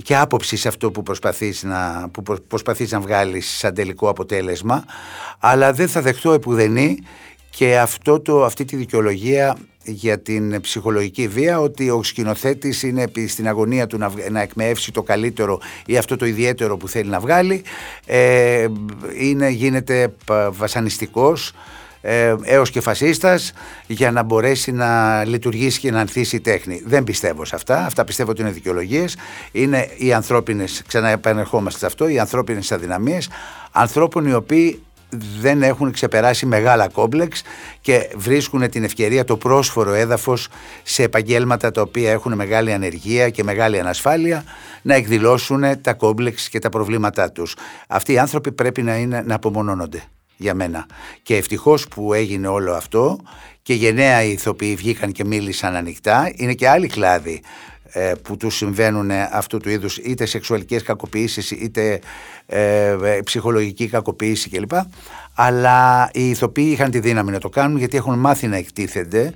Speaker 2: και άποψη σε αυτό που προσπαθείς να, που προσπαθείς να βγάλεις σαν τελικό αποτέλεσμα. Αλλά δεν θα δεχτώ επουδενή και αυτό το, αυτή τη δικαιολογία για την ψυχολογική βία ότι ο σκηνοθέτης είναι στην αγωνία του να, να εκμεύσει το καλύτερο ή αυτό το ιδιαίτερο που θέλει να βγάλει ε, είναι, γίνεται βασανιστικός ε, έως και φασίστας για να μπορέσει να λειτουργήσει και να ανθίσει η τέχνη. Δεν πιστεύω σε αυτά. Αυτά πιστεύω ότι είναι δικαιολογίες. Είναι οι ανθρώπινες, ξαναεπανερχόμαστε σε αυτό, οι ανθρώπινες αδυναμίες ανθρώπων οι οποίοι δεν έχουν ξεπεράσει μεγάλα κόμπλεξ και βρίσκουν την ευκαιρία, το πρόσφορο έδαφος σε επαγγέλματα τα οποία έχουν μεγάλη ανεργία και μεγάλη ανασφάλεια να εκδηλώσουν τα κόμπλεξ και τα προβλήματά τους. Αυτοί οι άνθρωποι πρέπει να, είναι, να απομονώνονται για μένα. Και ευτυχώς που έγινε όλο αυτό και γενναία οι ηθοποιοί βγήκαν και μίλησαν ανοιχτά. Είναι και άλλοι κλάδοι ε, που τους συμβαίνουν αυτού του είδους είτε σεξουαλικές κακοποιήσεις είτε ε, ε, ψυχολογική κακοποίηση κλπ. Αλλά οι ηθοποιοί είχαν τη δύναμη να το κάνουν γιατί έχουν μάθει να εκτίθενται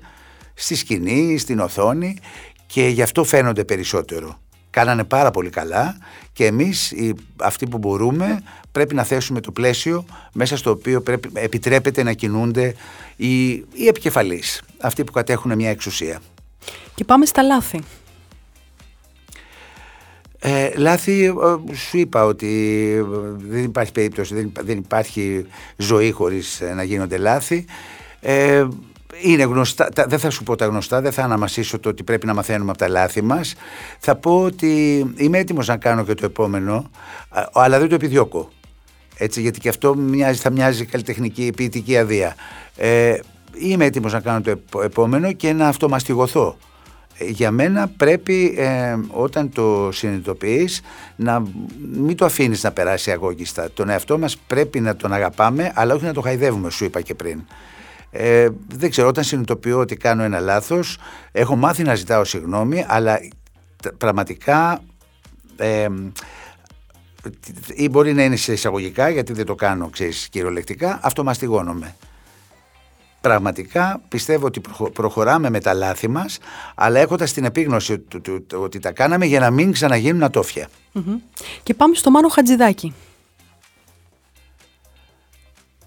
Speaker 2: στη σκηνή, στην οθόνη και γι' αυτό φαίνονται περισσότερο. Κάνανε πάρα πολύ καλά και εμείς οι, αυτοί που μπορούμε πρέπει να θέσουμε το πλαίσιο μέσα στο οποίο πρέπει, επιτρέπεται να κινούνται οι, οι επικεφαλείς, αυτοί που κατέχουν μια εξουσία.
Speaker 1: Και πάμε στα λάθη.
Speaker 2: Ε, λάθη, ε, σου είπα ότι ε, δεν υπάρχει περίπτωση, δεν, δεν υπάρχει ζωή χωρίς ε, να γίνονται λάθη. Ε, είναι γνωστά, δεν θα σου πω τα γνωστά, δεν θα αναμασίσω το ότι πρέπει να μαθαίνουμε από τα λάθη μας. Θα πω ότι είμαι έτοιμος να κάνω και το επόμενο, αλλά δεν το επιδιώκω. Έτσι, γιατί και αυτό μοιάζει, θα μοιάζει καλλιτεχνική ποιητική αδεία. Ε, είμαι έτοιμος να κάνω το επόμενο και να αυτομαστιγωθώ. Ε, για μένα πρέπει ε, όταν το συνειδητοποιείς να μην το αφήνεις να περάσει αγώγιστα. Τον εαυτό μας πρέπει να τον αγαπάμε αλλά όχι να τον χαϊδεύουμε σου είπα και πριν. Ε, δεν ξέρω, όταν συνειδητοποιώ ότι κάνω ένα λάθος, έχω μάθει να ζητάω συγγνώμη, αλλά πραγματικά ε, ή μπορεί να είναι σε εισαγωγικά γιατί δεν το κάνω ξέρεις, κυριολεκτικά, αυτομαστιγώνομαι. Πραγματικά πιστεύω ότι προχωράμε με τα λάθη μας αλλά έχοντας την επίγνωση ότι τα κάναμε για να μην ξαναγίνουν
Speaker 1: Και πάμε στο Μάνο Χατζηδάκη.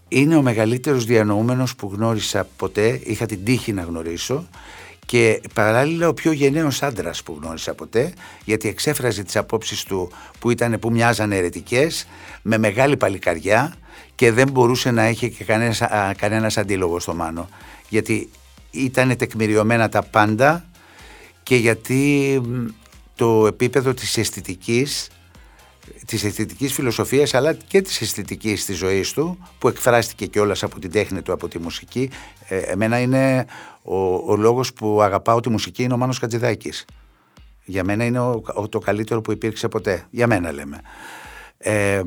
Speaker 2: Είναι ο μεγαλύτερος διανοούμενος που γνώρισα ποτέ, είχα την τύχη να γνωρίσω και παράλληλα ο πιο γενναίος άντρας που γνώρισα ποτέ γιατί εξέφραζε τις απόψεις του που, ήταν, που μοιάζαν αιρετικές με μεγάλη παλικαριά και δεν μπορούσε να έχει και κανένας, κανένας αντίλογο στο Μάνο γιατί ήταν τεκμηριωμένα τα πάντα και γιατί το επίπεδο της αισθητικής της αισθητικής φιλοσοφίας αλλά και της αισθητικής της ζωής του που εκφράστηκε κιόλας από την τέχνη του, από τη μουσική. Ε, εμένα είναι ο, ο λόγος που αγαπάω τη μουσική είναι ο Μάνος Κατζηδάκης. Για μένα είναι ο, το καλύτερο που υπήρξε ποτέ. Για μένα λέμε. Ε,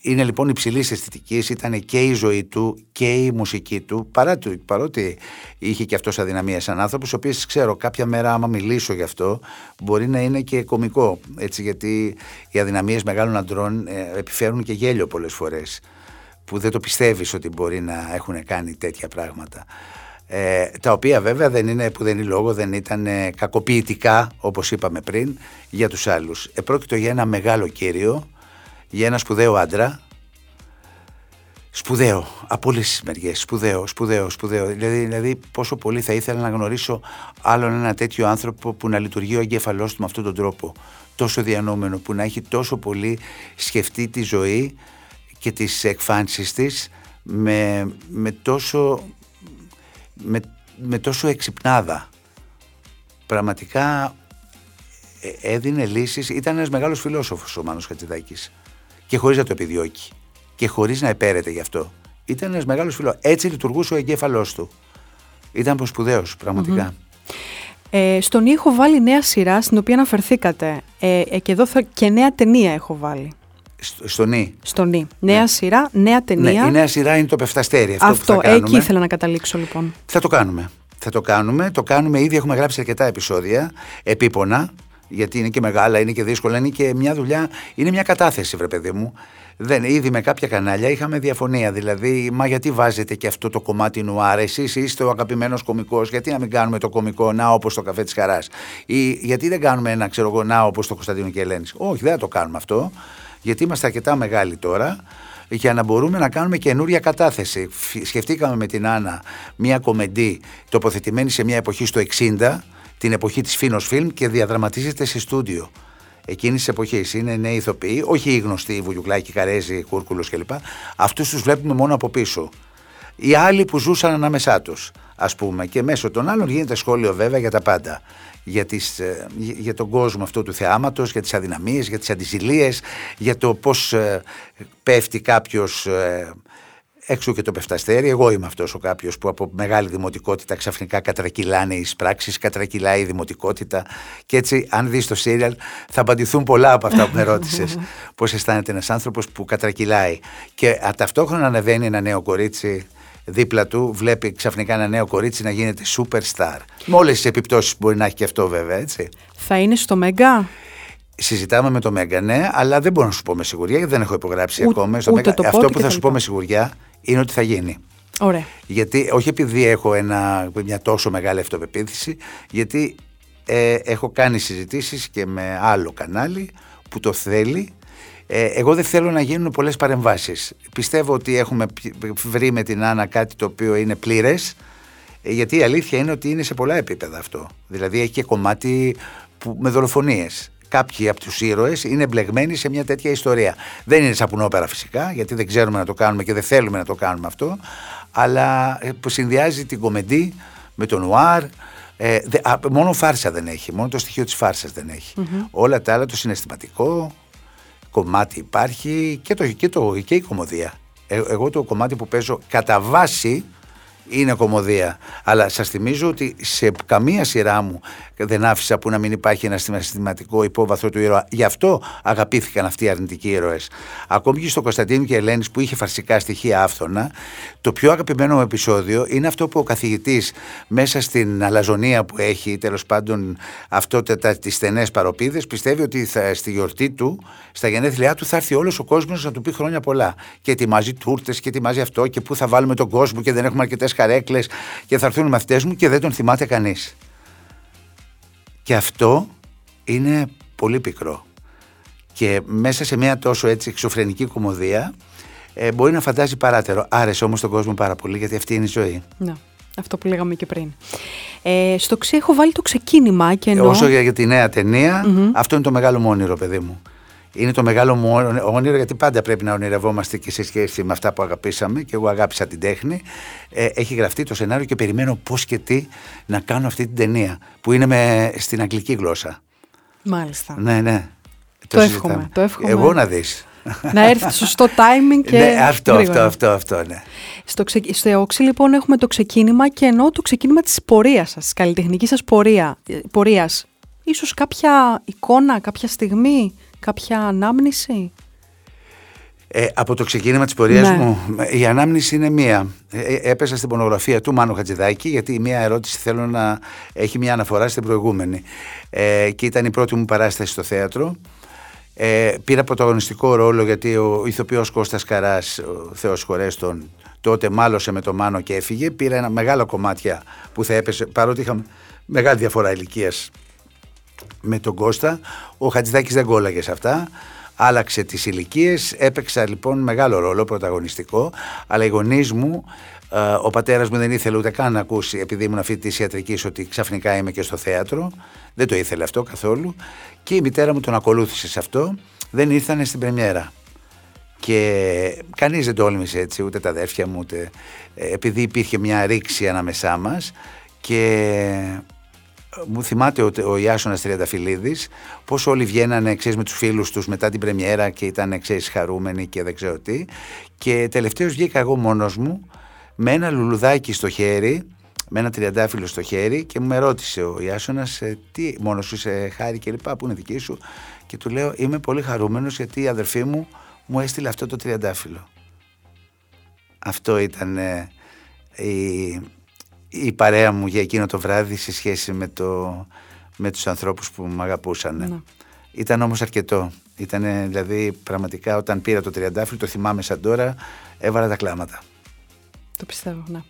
Speaker 2: είναι λοιπόν υψηλής αισθητικής, ήταν και η ζωή του και η μουσική του, παρά του, παρότι είχε και αυτός αδυναμία σαν άνθρωπος, ο οποίο ξέρω κάποια μέρα, άμα μιλήσω γι' αυτό, μπορεί να είναι και κωμικό. Έτσι, γιατί οι αδυναμίες μεγάλων αντρών ε, επιφέρουν και γέλιο πολλές φορές. Που δεν το πιστεύεις ότι μπορεί να έχουν κάνει τέτοια πράγματα. Ε, τα οποία βέβαια δεν είναι που δεν είναι λόγο, δεν ήταν ε, κακοποιητικά όπως είπαμε πριν για τους άλλους. Επρόκειτο για ένα μεγάλο κύριο για ένα σπουδαίο άντρα. Σπουδαίο, από όλες τις μεριές. Σπουδαίο, σπουδαίο, σπουδαίο. Δηλαδή, δηλαδή, πόσο πολύ θα ήθελα να γνωρίσω άλλον ένα τέτοιο άνθρωπο που να λειτουργεί ο εγκέφαλός του με αυτόν τον τρόπο. Τόσο διανόμενο, που να έχει τόσο πολύ σκεφτεί τη ζωή και τις εκφάνσεις της με, με, τόσο, με, με τόσο εξυπνάδα. Πραγματικά ε, έδινε λύσεις, ήταν ένας μεγάλος φιλόσοφος ο Μάνος Χατζηδάκης και χωρίς να το επιδιώκει και χωρίς να επέρεται γι' αυτό. Ήταν ένας μεγάλος φιλό. Έτσι λειτουργούσε ο εγκέφαλός του. Ήταν σπουδαίο, πραγματικά.
Speaker 1: Ε, στον Ή έχω βάλει νέα σειρά στην οποία αναφερθήκατε. Ε, ε, και εδώ θα, και νέα ταινία έχω βάλει.
Speaker 2: στον Ή.
Speaker 1: Στον Ή. Νέα ναι. σειρά, νέα ταινία.
Speaker 2: Ναι, η νέα σειρά είναι το Πεφταστέρι. Αυτό,
Speaker 1: αυτό
Speaker 2: που θα
Speaker 1: εκεί ήθελα να καταλήξω λοιπόν.
Speaker 2: Θα το κάνουμε. Θα το κάνουμε. Το κάνουμε ήδη. Έχουμε γράψει αρκετά επεισόδια. Επίπονα γιατί είναι και μεγάλα, είναι και δύσκολα, είναι και μια δουλειά, είναι μια κατάθεση, βρε παιδί μου. Δεν, ήδη με κάποια κανάλια είχαμε διαφωνία. Δηλαδή, μα γιατί βάζετε και αυτό το κομμάτι νουάρ, εσείς είστε ο αγαπημένος κωμικός, γιατί να μην κάνουμε το κωμικό να όπως το καφέ της χαράς. Ή γιατί δεν κάνουμε ένα, ξέρω εγώ, να όπως το Κωνσταντίνο και Ελένης. Όχι, δεν θα το κάνουμε αυτό, γιατί είμαστε αρκετά μεγάλοι τώρα για να μπορούμε να κάνουμε καινούρια κατάθεση. Σκεφτήκαμε με την Άννα μια κομμεντή τοποθετημένη σε μια εποχή στο 60 την εποχή της Φίνος Φιλμ και διαδραματίζεται σε στούντιο. Εκείνης της εποχής είναι νέοι ηθοποιοί, όχι οι γνωστοί Βουγιουκλάκη, Καρέζη, Κούρκουλος κλπ. Αυτούς τους βλέπουμε μόνο από πίσω. Οι άλλοι που ζούσαν ανάμεσά τους, ας πούμε, και μέσω των άλλων γίνεται σχόλιο βέβαια για τα πάντα. Για, τις, ε, για τον κόσμο αυτό του θεάματος, για τις αδυναμίες, για τις αντιζηλίες, για το πώς ε, πέφτει κάποιος ε, έξω και το πεφταστέρι. Εγώ είμαι αυτός ο κάποιος που από μεγάλη δημοτικότητα ξαφνικά κατρακυλάνε οι πράξει, κατρακυλάει η δημοτικότητα. Και έτσι, αν δεις το σύριαλ, θα απαντηθούν πολλά από αυτά που με ρώτησες. Πώς αισθάνεται ένας άνθρωπος που κατρακυλάει. Και ταυτόχρονα ανεβαίνει ένα νέο κορίτσι δίπλα του, βλέπει ξαφνικά ένα νέο κορίτσι να γίνεται superstar. Με όλες τις επιπτώσεις που μπορεί να έχει και αυτό, βέβαια, έτσι.
Speaker 1: Θα είναι στο Μέγκα;
Speaker 2: Συζητάμε με το Μέγκα, ναι, αλλά δεν μπορώ να σου πω με σιγουριά γιατί δεν έχω υπογράψει ακόμα. Στο Μέγκα. Αυτό που θα σου πω με σιγουριά είναι ότι θα γίνει.
Speaker 1: Ωραία.
Speaker 2: Γιατί, όχι επειδή έχω ένα, μια τόσο μεγάλη αυτοπεποίθηση, γιατί ε, έχω κάνει συζητήσεις και με άλλο κανάλι που το θέλει. Ε, εγώ δεν θέλω να γίνουν πολλές παρεμβάσεις. Πιστεύω ότι έχουμε βρει με την Άννα κάτι το οποίο είναι πλήρες, ε, γιατί η αλήθεια είναι ότι είναι σε πολλά επίπεδα αυτό. Δηλαδή έχει και κομμάτι που, με δολοφονίες κάποιοι από τους ήρωες είναι μπλεγμένοι σε μια τέτοια ιστορία. Δεν είναι σαπουνόπερα φυσικά, γιατί δεν ξέρουμε να το κάνουμε και δεν θέλουμε να το κάνουμε αυτό, αλλά ε, που συνδυάζει την κομεντή με το νουάρ. Ε, μόνο φάρσα δεν έχει, μόνο το στοιχείο της φάρσας δεν εχει Όλα τα άλλα, το συναισθηματικό κομμάτι υπάρχει και, το, και, το, και η κομμωδία. Ε, εγώ το κομμάτι που παίζω κατά βάση είναι κομμωδία. Αλλά σας θυμίζω ότι σε καμία σειρά μου δεν άφησα που να μην υπάρχει ένα συναισθηματικό υπόβαθρο του ήρωα. Γι' αυτό αγαπήθηκαν αυτοί οι αρνητικοί ήρωες. Ακόμη και στο Κωνσταντίνο και Ελένης που είχε φαρσικά στοιχεία άφθονα, το πιο αγαπημένο μου επεισόδιο είναι αυτό που ο καθηγητής μέσα στην αλαζονία που έχει, τέλος πάντων αυτό τις στενές παροπίδες, πιστεύει ότι θα, στη γιορτή του, στα γενέθλιά του, θα έρθει όλος ο κόσμος να του πει χρόνια πολλά. Και ετοιμάζει τούρτες και ετοιμάζει αυτό και πού θα βάλουμε τον κόσμο και δεν έχουμε αρκετές καρέκλες και θα έρθουν οι μαθητές μου και δεν τον θυμάται κανείς. Και αυτό είναι πολύ πικρό. Και μέσα σε μια τόσο έτσι εξωφρενική κομμωδία ε, μπορεί να φαντάζει παράτερο. Άρεσε όμως τον κόσμο πάρα πολύ γιατί αυτή είναι η ζωή.
Speaker 1: Ναι. Αυτό που λέγαμε και πριν. Ε, στο ξέ έχω βάλει το ξεκίνημα και ενώ...
Speaker 2: Όσο για, για τη νέα αυτό είναι το μεγάλο μου όνειρο, παιδί μου είναι το μεγάλο μου όνειρο, γιατί πάντα πρέπει να ονειρευόμαστε και σε σχέση με αυτά που αγαπήσαμε και εγώ αγάπησα την τέχνη. Ε, έχει γραφτεί το σενάριο και περιμένω πώς και τι να κάνω αυτή την ταινία, που είναι με, στην αγγλική γλώσσα.
Speaker 1: Μάλιστα.
Speaker 2: Ναι, ναι.
Speaker 1: Το, εύχομαι, το εύχομαι.
Speaker 2: Εγώ να δεις.
Speaker 1: να έρθει σωστό timing και
Speaker 2: ναι, αυτό, αυτό, αυτό, αυτό, ναι.
Speaker 1: Στο, ξε... στο Όξι λοιπόν έχουμε το ξεκίνημα και ενώ το ξεκίνημα της πορείας σας, της καλλιτεχνικής σας πορεία, πορείας. Ίσως κάποια εικόνα, κάποια στιγμή, κάποια ανάμνηση;
Speaker 2: Ε, από το ξεκίνημα της πορείας ναι. μου, η ανάμνηση είναι μία. Ε, ε, έπεσα στην πονογραφία του Μάνου Χατζηδάκη, γιατί η μία ερώτηση θέλω να έχει μια αναφορά στην προηγούμενη. Ε, και ήταν η πρώτη μου παράσταση στο θέατρο. Ε, πήρα πρωταγωνιστικό ρόλο γιατί ο ηθοποιός Κώστας Καράς, ο Θεός χωρέστον, τότε μάλωσε με το Μάνο και έφυγε. Πήρα ένα μεγάλο κομμάτια που θα έπεσε, παρότι είχαμε μεγάλη διαφορά ηλικίας με τον Κώστα. Ο Χατζηδάκης δεν κόλλαγε σε αυτά άλλαξε τις ηλικίες, έπαιξα λοιπόν μεγάλο ρόλο πρωταγωνιστικό, αλλά οι γονείς μου, ε, ο πατέρας μου δεν ήθελε ούτε καν να ακούσει, επειδή ήμουν αυτή της ιατρικής, ότι ξαφνικά είμαι και στο θέατρο. Δεν το ήθελε αυτό καθόλου. Και η μητέρα μου τον ακολούθησε σε αυτό. Δεν ήρθανε στην πρεμιέρα. Και κανείς δεν τόλμησε έτσι, ούτε τα αδέρφια μου, ούτε... Ε, επειδή υπήρχε μια ρήξη ανάμεσά μας και μου θυμάται ο, ο Ιάσονας Τριανταφυλλίδης πως όλοι βγαίνανε ξέρεις, με τους φίλους τους μετά την πρεμιέρα και ήταν ξέρεις, χαρούμενοι και δεν ξέρω τι. Και τελευταίως βγήκα εγώ μόνος μου με ένα λουλουδάκι στο χέρι με ένα τριαντάφυλλο στο χέρι και μου με ρώτησε ο Ιάσονας ε, τι μόνος σου είσαι χάρη και λοιπά που είναι δική σου; Και του λέω είμαι πολύ χαρούμενος γιατί η αδερφή μου μου έστειλε αυτό το τριαντάφυλλο αυτό ήταν ε, η, η παρέα μου για εκείνο το βράδυ σε σχέση με, το, με τους ανθρώπους που με αγαπούσαν. Ναι. Ήταν όμως αρκετό. Ήταν δηλαδή πραγματικά όταν πήρα το τριαντάφυλλο, το θυμάμαι σαν τώρα, έβαλα τα κλάματα.
Speaker 1: Το πιστεύω, ναι.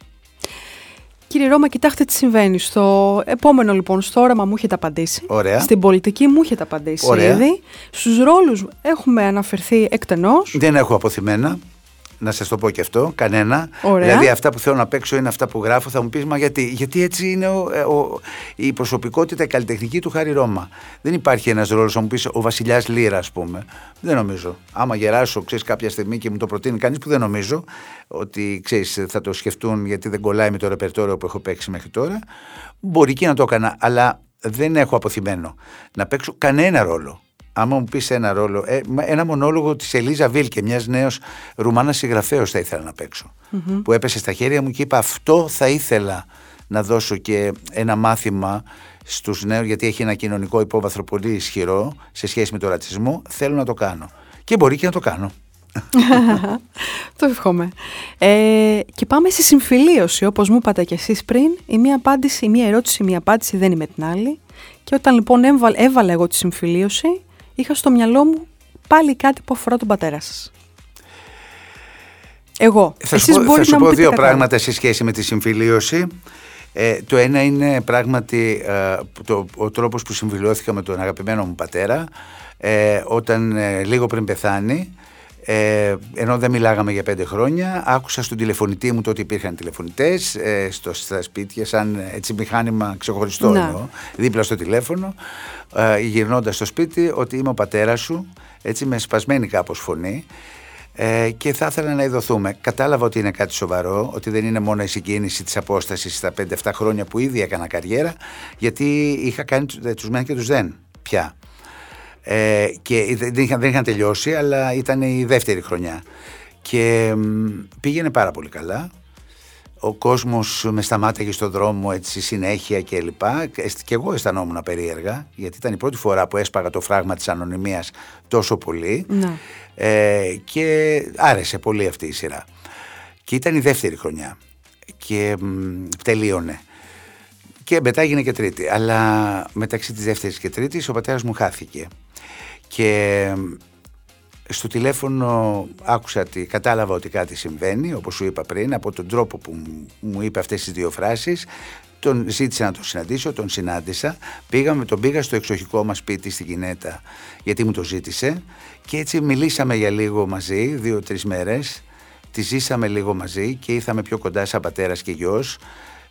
Speaker 1: Κύριε Ρώμα, κοιτάξτε τι συμβαίνει. Στο επόμενο λοιπόν, στο όραμα μου έχετε απαντήσει.
Speaker 2: Ωραία.
Speaker 1: Στην πολιτική μου έχετε απαντήσει
Speaker 2: Ωραία.
Speaker 1: ήδη. Στους ρόλους έχουμε αναφερθεί εκτενώς.
Speaker 2: Δεν έχω αποθυμένα να σας το πω και αυτό, κανένα.
Speaker 1: Ωραία.
Speaker 2: Δηλαδή, αυτά που θέλω να παίξω είναι αυτά που γράφω. Θα μου πεις, μα γιατί, γιατί έτσι είναι ο, ε, ο, η προσωπικότητα, η καλλιτεχνική του Χάρη Ρώμα. Δεν υπάρχει ένας ρόλος, θα μου πεις, ο Βασιλιάς Λύρα, ας πούμε. Δεν νομίζω. Άμα γεράσω, ξέρεις, κάποια στιγμή και μου το προτείνει κανείς που δεν νομίζω ότι ξέρεις, θα το σκεφτούν γιατί δεν κολλάει με το ρεπερτόριο που έχω παίξει μέχρι τώρα. Μπορεί και να το έκανα, αλλά δεν έχω αποθυμένο να παίξω κανένα ρόλο άμα μου πεις ένα ρόλο, ε, ένα μονόλογο της Ελίζα Βίλκε, μιας νέος Ρουμάνας συγγραφέα, θα ήθελα να παιξω Που έπεσε στα χέρια μου και είπα αυτό θα ήθελα να δώσω και ένα μάθημα στους νέους γιατί έχει ένα κοινωνικό υπόβαθρο πολύ ισχυρό σε σχέση με τον ρατσισμό θέλω να το κάνω και μπορεί και να το κάνω
Speaker 1: το εύχομαι. Ε, και πάμε στη συμφιλίωση, όπως μου είπατε και εσείς πριν. Η μία απάντηση, η μία ερώτηση, η μία απάντηση δεν είναι με την άλλη. Και όταν λοιπόν έβαλα εγώ τη συμφιλίωση, είχα στο μυαλό μου πάλι κάτι που αφορά τον πατέρα σας. Εγώ.
Speaker 2: Θα Εσείς σου πω, θα σου πω δύο πράγματα σε σχέση με τη συμφιλίωση. Ε, το ένα είναι πράγματι ε, το, ο τρόπος που συμφιλιώθηκα με τον αγαπημένο μου πατέρα ε, όταν ε, λίγο πριν πεθάνει ε, ενώ δεν μιλάγαμε για πέντε χρόνια, άκουσα στον τηλεφωνητή μου τότε υπήρχαν τηλεφωνητές ε, στο, στα σπίτια, σαν έτσι μηχάνημα ξεχωριστό εννοώ, δίπλα στο τηλέφωνο, ε, γυρνώντας στο σπίτι, ότι είμαι ο πατέρας σου, έτσι με σπασμένη κάπως φωνή ε, και θα ήθελα να ειδωθούμε. Κατάλαβα ότι είναι κάτι σοβαρό, ότι δεν είναι μόνο η συγκίνηση της απόστασης στα 5-7 χρόνια που ήδη έκανα καριέρα, γιατί είχα κάνει τους μεν και τους δεν πια. Ε, και δεν είχαν, δεν είχαν τελειώσει, αλλά ήταν η δεύτερη χρονιά. Και πήγαινε πάρα πολύ καλά. Ο κόσμος με σταμάταγε στον δρόμο έτσι συνέχεια και λοιπά. Και εγώ αισθανόμουν περίεργα, γιατί ήταν η πρώτη φορά που έσπαγα το φράγμα της ανωνυμίας τόσο πολύ.
Speaker 1: Ναι.
Speaker 2: Ε, και άρεσε πολύ αυτή η σειρά. Και ήταν η δεύτερη χρονιά. Και τελείωνε. Και μετά έγινε και τρίτη. Αλλά μεταξύ της δεύτερης και τρίτης ο πατέρας μου χάθηκε. Και στο τηλέφωνο άκουσα ότι κατάλαβα ότι κάτι συμβαίνει, όπως σου είπα πριν, από τον τρόπο που μου είπε αυτές τις δύο φράσεις. Τον ζήτησα να τον συναντήσω, τον συνάντησα. Πήγαμε, τον πήγα στο εξοχικό μας σπίτι στην Κινέτα, γιατί μου το ζήτησε. Και έτσι μιλήσαμε για λίγο μαζί, δύο-τρεις μέρες. Τη ζήσαμε λίγο μαζί και ήρθαμε πιο κοντά σαν πατέρας και γιος.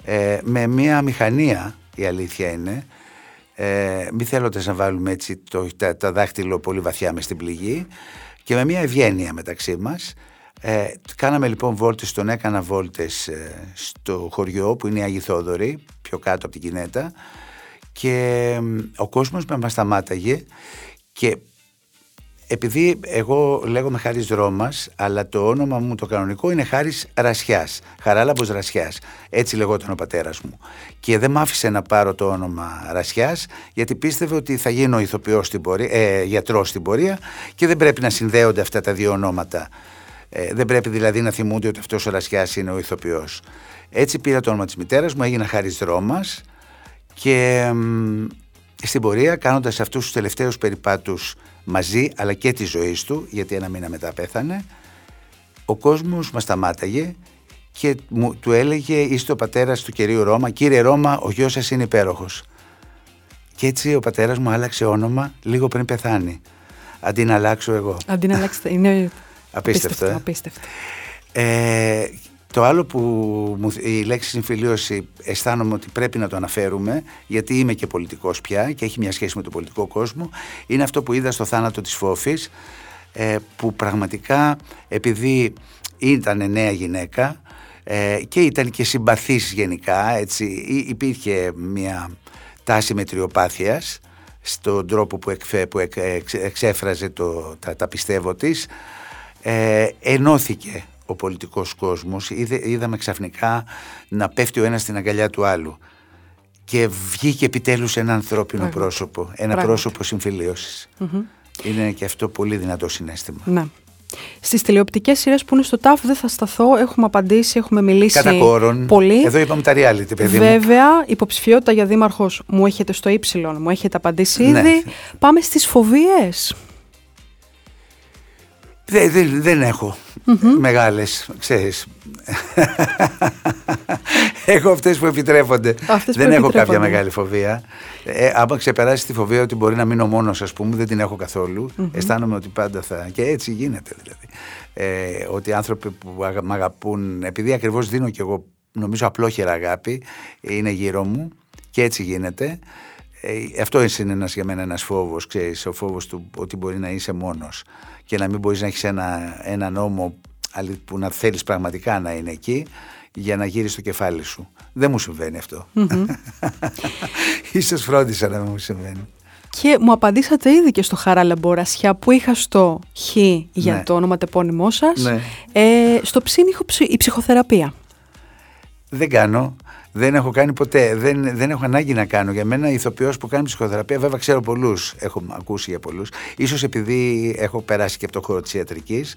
Speaker 2: Ε, με μια μηχανία, η αλήθεια είναι, ε, μη θέλοντας να βάλουμε έτσι το, τα, τα δάχτυλο πολύ βαθιά μες στην πληγή και με μια ευγένεια μεταξύ μας. Ε, κάναμε λοιπόν βόλτες, τον έκανα βόλτες ε, στο χωριό που είναι η Αγή Θόδωρη, πιο κάτω από την Κινέτα. Και ο κόσμος με μας σταμάταγε και επειδή εγώ λέγομαι Χάρης Ρώμας, αλλά το όνομα μου το κανονικό είναι Χάρης Ρασιάς, Χαράλαμπος Ρασιάς. Έτσι λεγόταν ο πατέρας μου. Και δεν μ' άφησε να πάρω το όνομα Ρασιάς, γιατί πίστευε ότι θα γίνω ηθοποιός στην πορεία, ε, γιατρός στην πορεία και δεν πρέπει να συνδέονται αυτά τα δύο ονόματα. Ε, δεν πρέπει δηλαδή να θυμούνται ότι αυτός ο Ρασιάς είναι ο ηθοποιός. Έτσι πήρα το όνομα της μητέρας μου, έγινα Χάρης Ρώμας και στην πορεία κάνοντας αυτούς τους τελευταίους περιπάτους μαζί αλλά και της ζωής του γιατί ένα μήνα μετά πέθανε. Ο κόσμος μας σταμάταγε και μου, του έλεγε είστε ο πατέρας του κυρίου Ρώμα. Κύριε Ρώμα ο γιος σας είναι υπέροχος και έτσι ο πατέρας μου άλλαξε όνομα λίγο πριν πεθάνει. Αντί να αλλάξω εγώ.
Speaker 1: Αντί να αλλάξετε είναι
Speaker 2: απίστευτο,
Speaker 1: απίστευτο,
Speaker 2: ε;
Speaker 1: απίστευτο.
Speaker 2: Ε, το άλλο που μου, η λέξη συμφιλίωση αισθάνομαι ότι πρέπει να το αναφέρουμε γιατί είμαι και πολιτικός πια και έχει μια σχέση με τον πολιτικό κόσμο είναι αυτό που είδα στο θάνατο της Φόφης ε, που πραγματικά επειδή ήταν νέα γυναίκα ε, και ήταν και συμπαθής γενικά έτσι, υπήρχε μια τάση μετριοπάθειας στον τρόπο που, εκφέ, που εξέφραζε το, τα, τα πιστεύω της ε, ενώθηκε ο πολιτικός κόσμος είδαμε ξαφνικά να πέφτει ο ένας στην αγκαλιά του άλλου και βγήκε επιτέλους ένα ανθρώπινο πρόσωπο ένα πρόσωπο είναι και αυτό πολύ δυνατό συνέστημα
Speaker 1: ναι. Στις τηλεοπτικές σειρές που είναι στο ΤΑΦ δεν θα σταθώ, έχουμε απαντήσει, έχουμε μιλήσει
Speaker 2: Κατά κόρον,
Speaker 1: πολύ.
Speaker 2: Εδώ είπαμε τα reality, παιδί
Speaker 1: Βέβαια, μου. υποψηφιότητα για δήμαρχος μου έχετε στο ύψιλον, μου έχετε απαντήσει ναι. ήδη. Πάμε στις φοβίες.
Speaker 2: Δεν, δεν, δεν έχω μεγάλες, ξέρεις. έχω αυτές που επιτρέπονται. δεν έχω κάποια μεγάλη φοβία. Ε, άμα ξεπεράσει τη φοβία ότι μπορεί να μείνω μόνος ας πούμε, δεν την έχω καθόλου. Αισθάνομαι ότι πάντα θα... Και έτσι γίνεται δηλαδή. Ε, ότι άνθρωποι που με αγαπούν, επειδή ακριβώς δίνω κι εγώ νομίζω απλόχερα αγάπη, είναι γύρω μου και έτσι γίνεται. Ε, αυτό είναι ένας, για μένα ένας φόβος, ξέρεις, ο φόβος του ότι μπορεί να είσαι μόνος και να μην μπορείς να έχεις ένα, ένα νόμο που να θέλεις πραγματικά να είναι εκεί για να γύρεις το κεφάλι σου. Δεν μου συμβαίνει αυτό. Mm-hmm. Ίσως φρόντισα να μην μου συμβαίνει.
Speaker 1: Και μου απαντήσατε ήδη και στο Χαρά Λαμπορασιά που είχα στο Χ για ναι. το όνομα τεπώνυμό σας. Ναι. Ε, στο ψήν η ψυχοθεραπεία.
Speaker 2: Δεν κάνω. Δεν έχω κάνει ποτέ. Δεν, δεν έχω ανάγκη να κάνω. Για μένα, ηθοποιός που κάνει ψυχοθεραπεία, βέβαια ξέρω πολλούς. Έχω ακούσει για πολλούς. σω επειδή έχω περάσει και από το χώρο της ιατρικής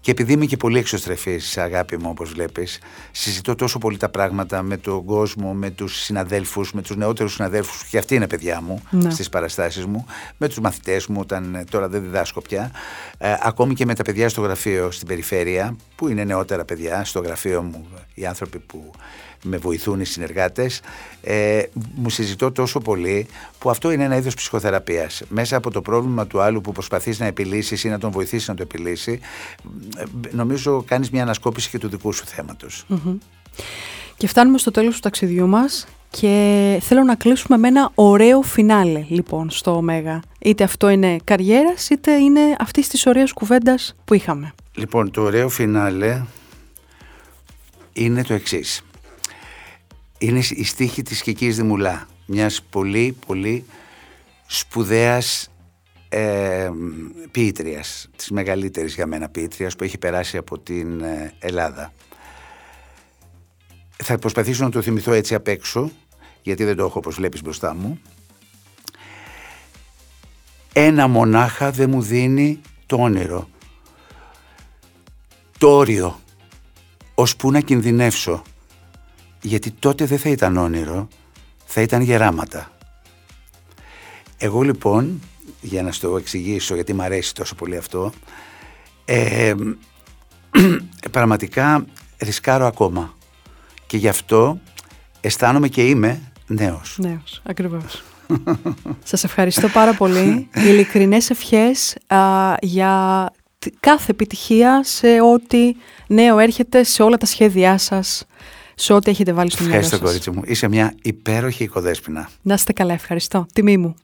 Speaker 2: και επειδή είμαι και πολύ εξωστρεφής, αγάπη μου, όπως βλέπεις. Συζητώ τόσο πολύ τα πράγματα με τον κόσμο, με τους συναδέλφους, με τους νεότερους συναδέλφους, και αυτοί είναι παιδιά μου ναι. στις παραστάσεις μου, με τους μαθητές μου, όταν τώρα δεν διδάσκω πια. Ε, ακόμη και με τα παιδιά στο γραφείο στην περιφέρεια, που είναι νεότερα παιδιά, στο γραφείο μου, οι άνθρωποι που με βοηθούν οι συνεργάτες. Ε, μου συζητώ τόσο πολύ που αυτό είναι ένα είδος ψυχοθεραπείας. Μέσα από το πρόβλημα του άλλου που προσπαθείς να επιλύσεις ή να τον βοηθήσεις να το επιλύσει ε, νομίζω κάνεις μια ανασκόπηση και του δικού σου θεματος
Speaker 1: Και φτάνουμε στο τέλος του ταξιδιού μας και θέλω να κλείσουμε με ένα ωραίο φινάλε λοιπόν στο Ωμέγα. Είτε αυτό είναι καριέρας είτε είναι αυτής της ωραίας κουβέντας που είχαμε.
Speaker 2: Λοιπόν το ωραίο φινάλε είναι το εξής είναι η στίχη της Κικής Δημουλά. Μιας πολύ πολύ σπουδαίας ε, ποιήτριας. Της μεγαλύτερης για μένα ποιήτριας που έχει περάσει από την ε, Ελλάδα. Θα προσπαθήσω να το θυμηθώ έτσι απ' έξω γιατί δεν το έχω όπως βλέπεις μπροστά μου. Ένα μονάχα δεν μου δίνει το όνειρο. Το όριο. Ώσπου να κινδυνεύσω γιατί τότε δεν θα ήταν όνειρο, θα ήταν γεράματα. Εγώ λοιπόν, για να στο εξηγήσω γιατί μου αρέσει τόσο πολύ αυτό, ε, πραγματικά ρισκάρω ακόμα και γι' αυτό αισθάνομαι και είμαι νέος.
Speaker 1: Νέος, ακριβώς. Σας ευχαριστώ πάρα πολύ. Ειλικρινές ευχές για κάθε επιτυχία σε ό,τι νέο έρχεται, σε όλα τα σχέδιά σας σε ό,τι έχετε βάλει στο μυαλό σας.
Speaker 2: Ευχαριστώ κορίτσι μου. Είσαι μια υπέροχη οικοδέσποινα.
Speaker 1: Να είστε καλά, ευχαριστώ. Τιμή μου.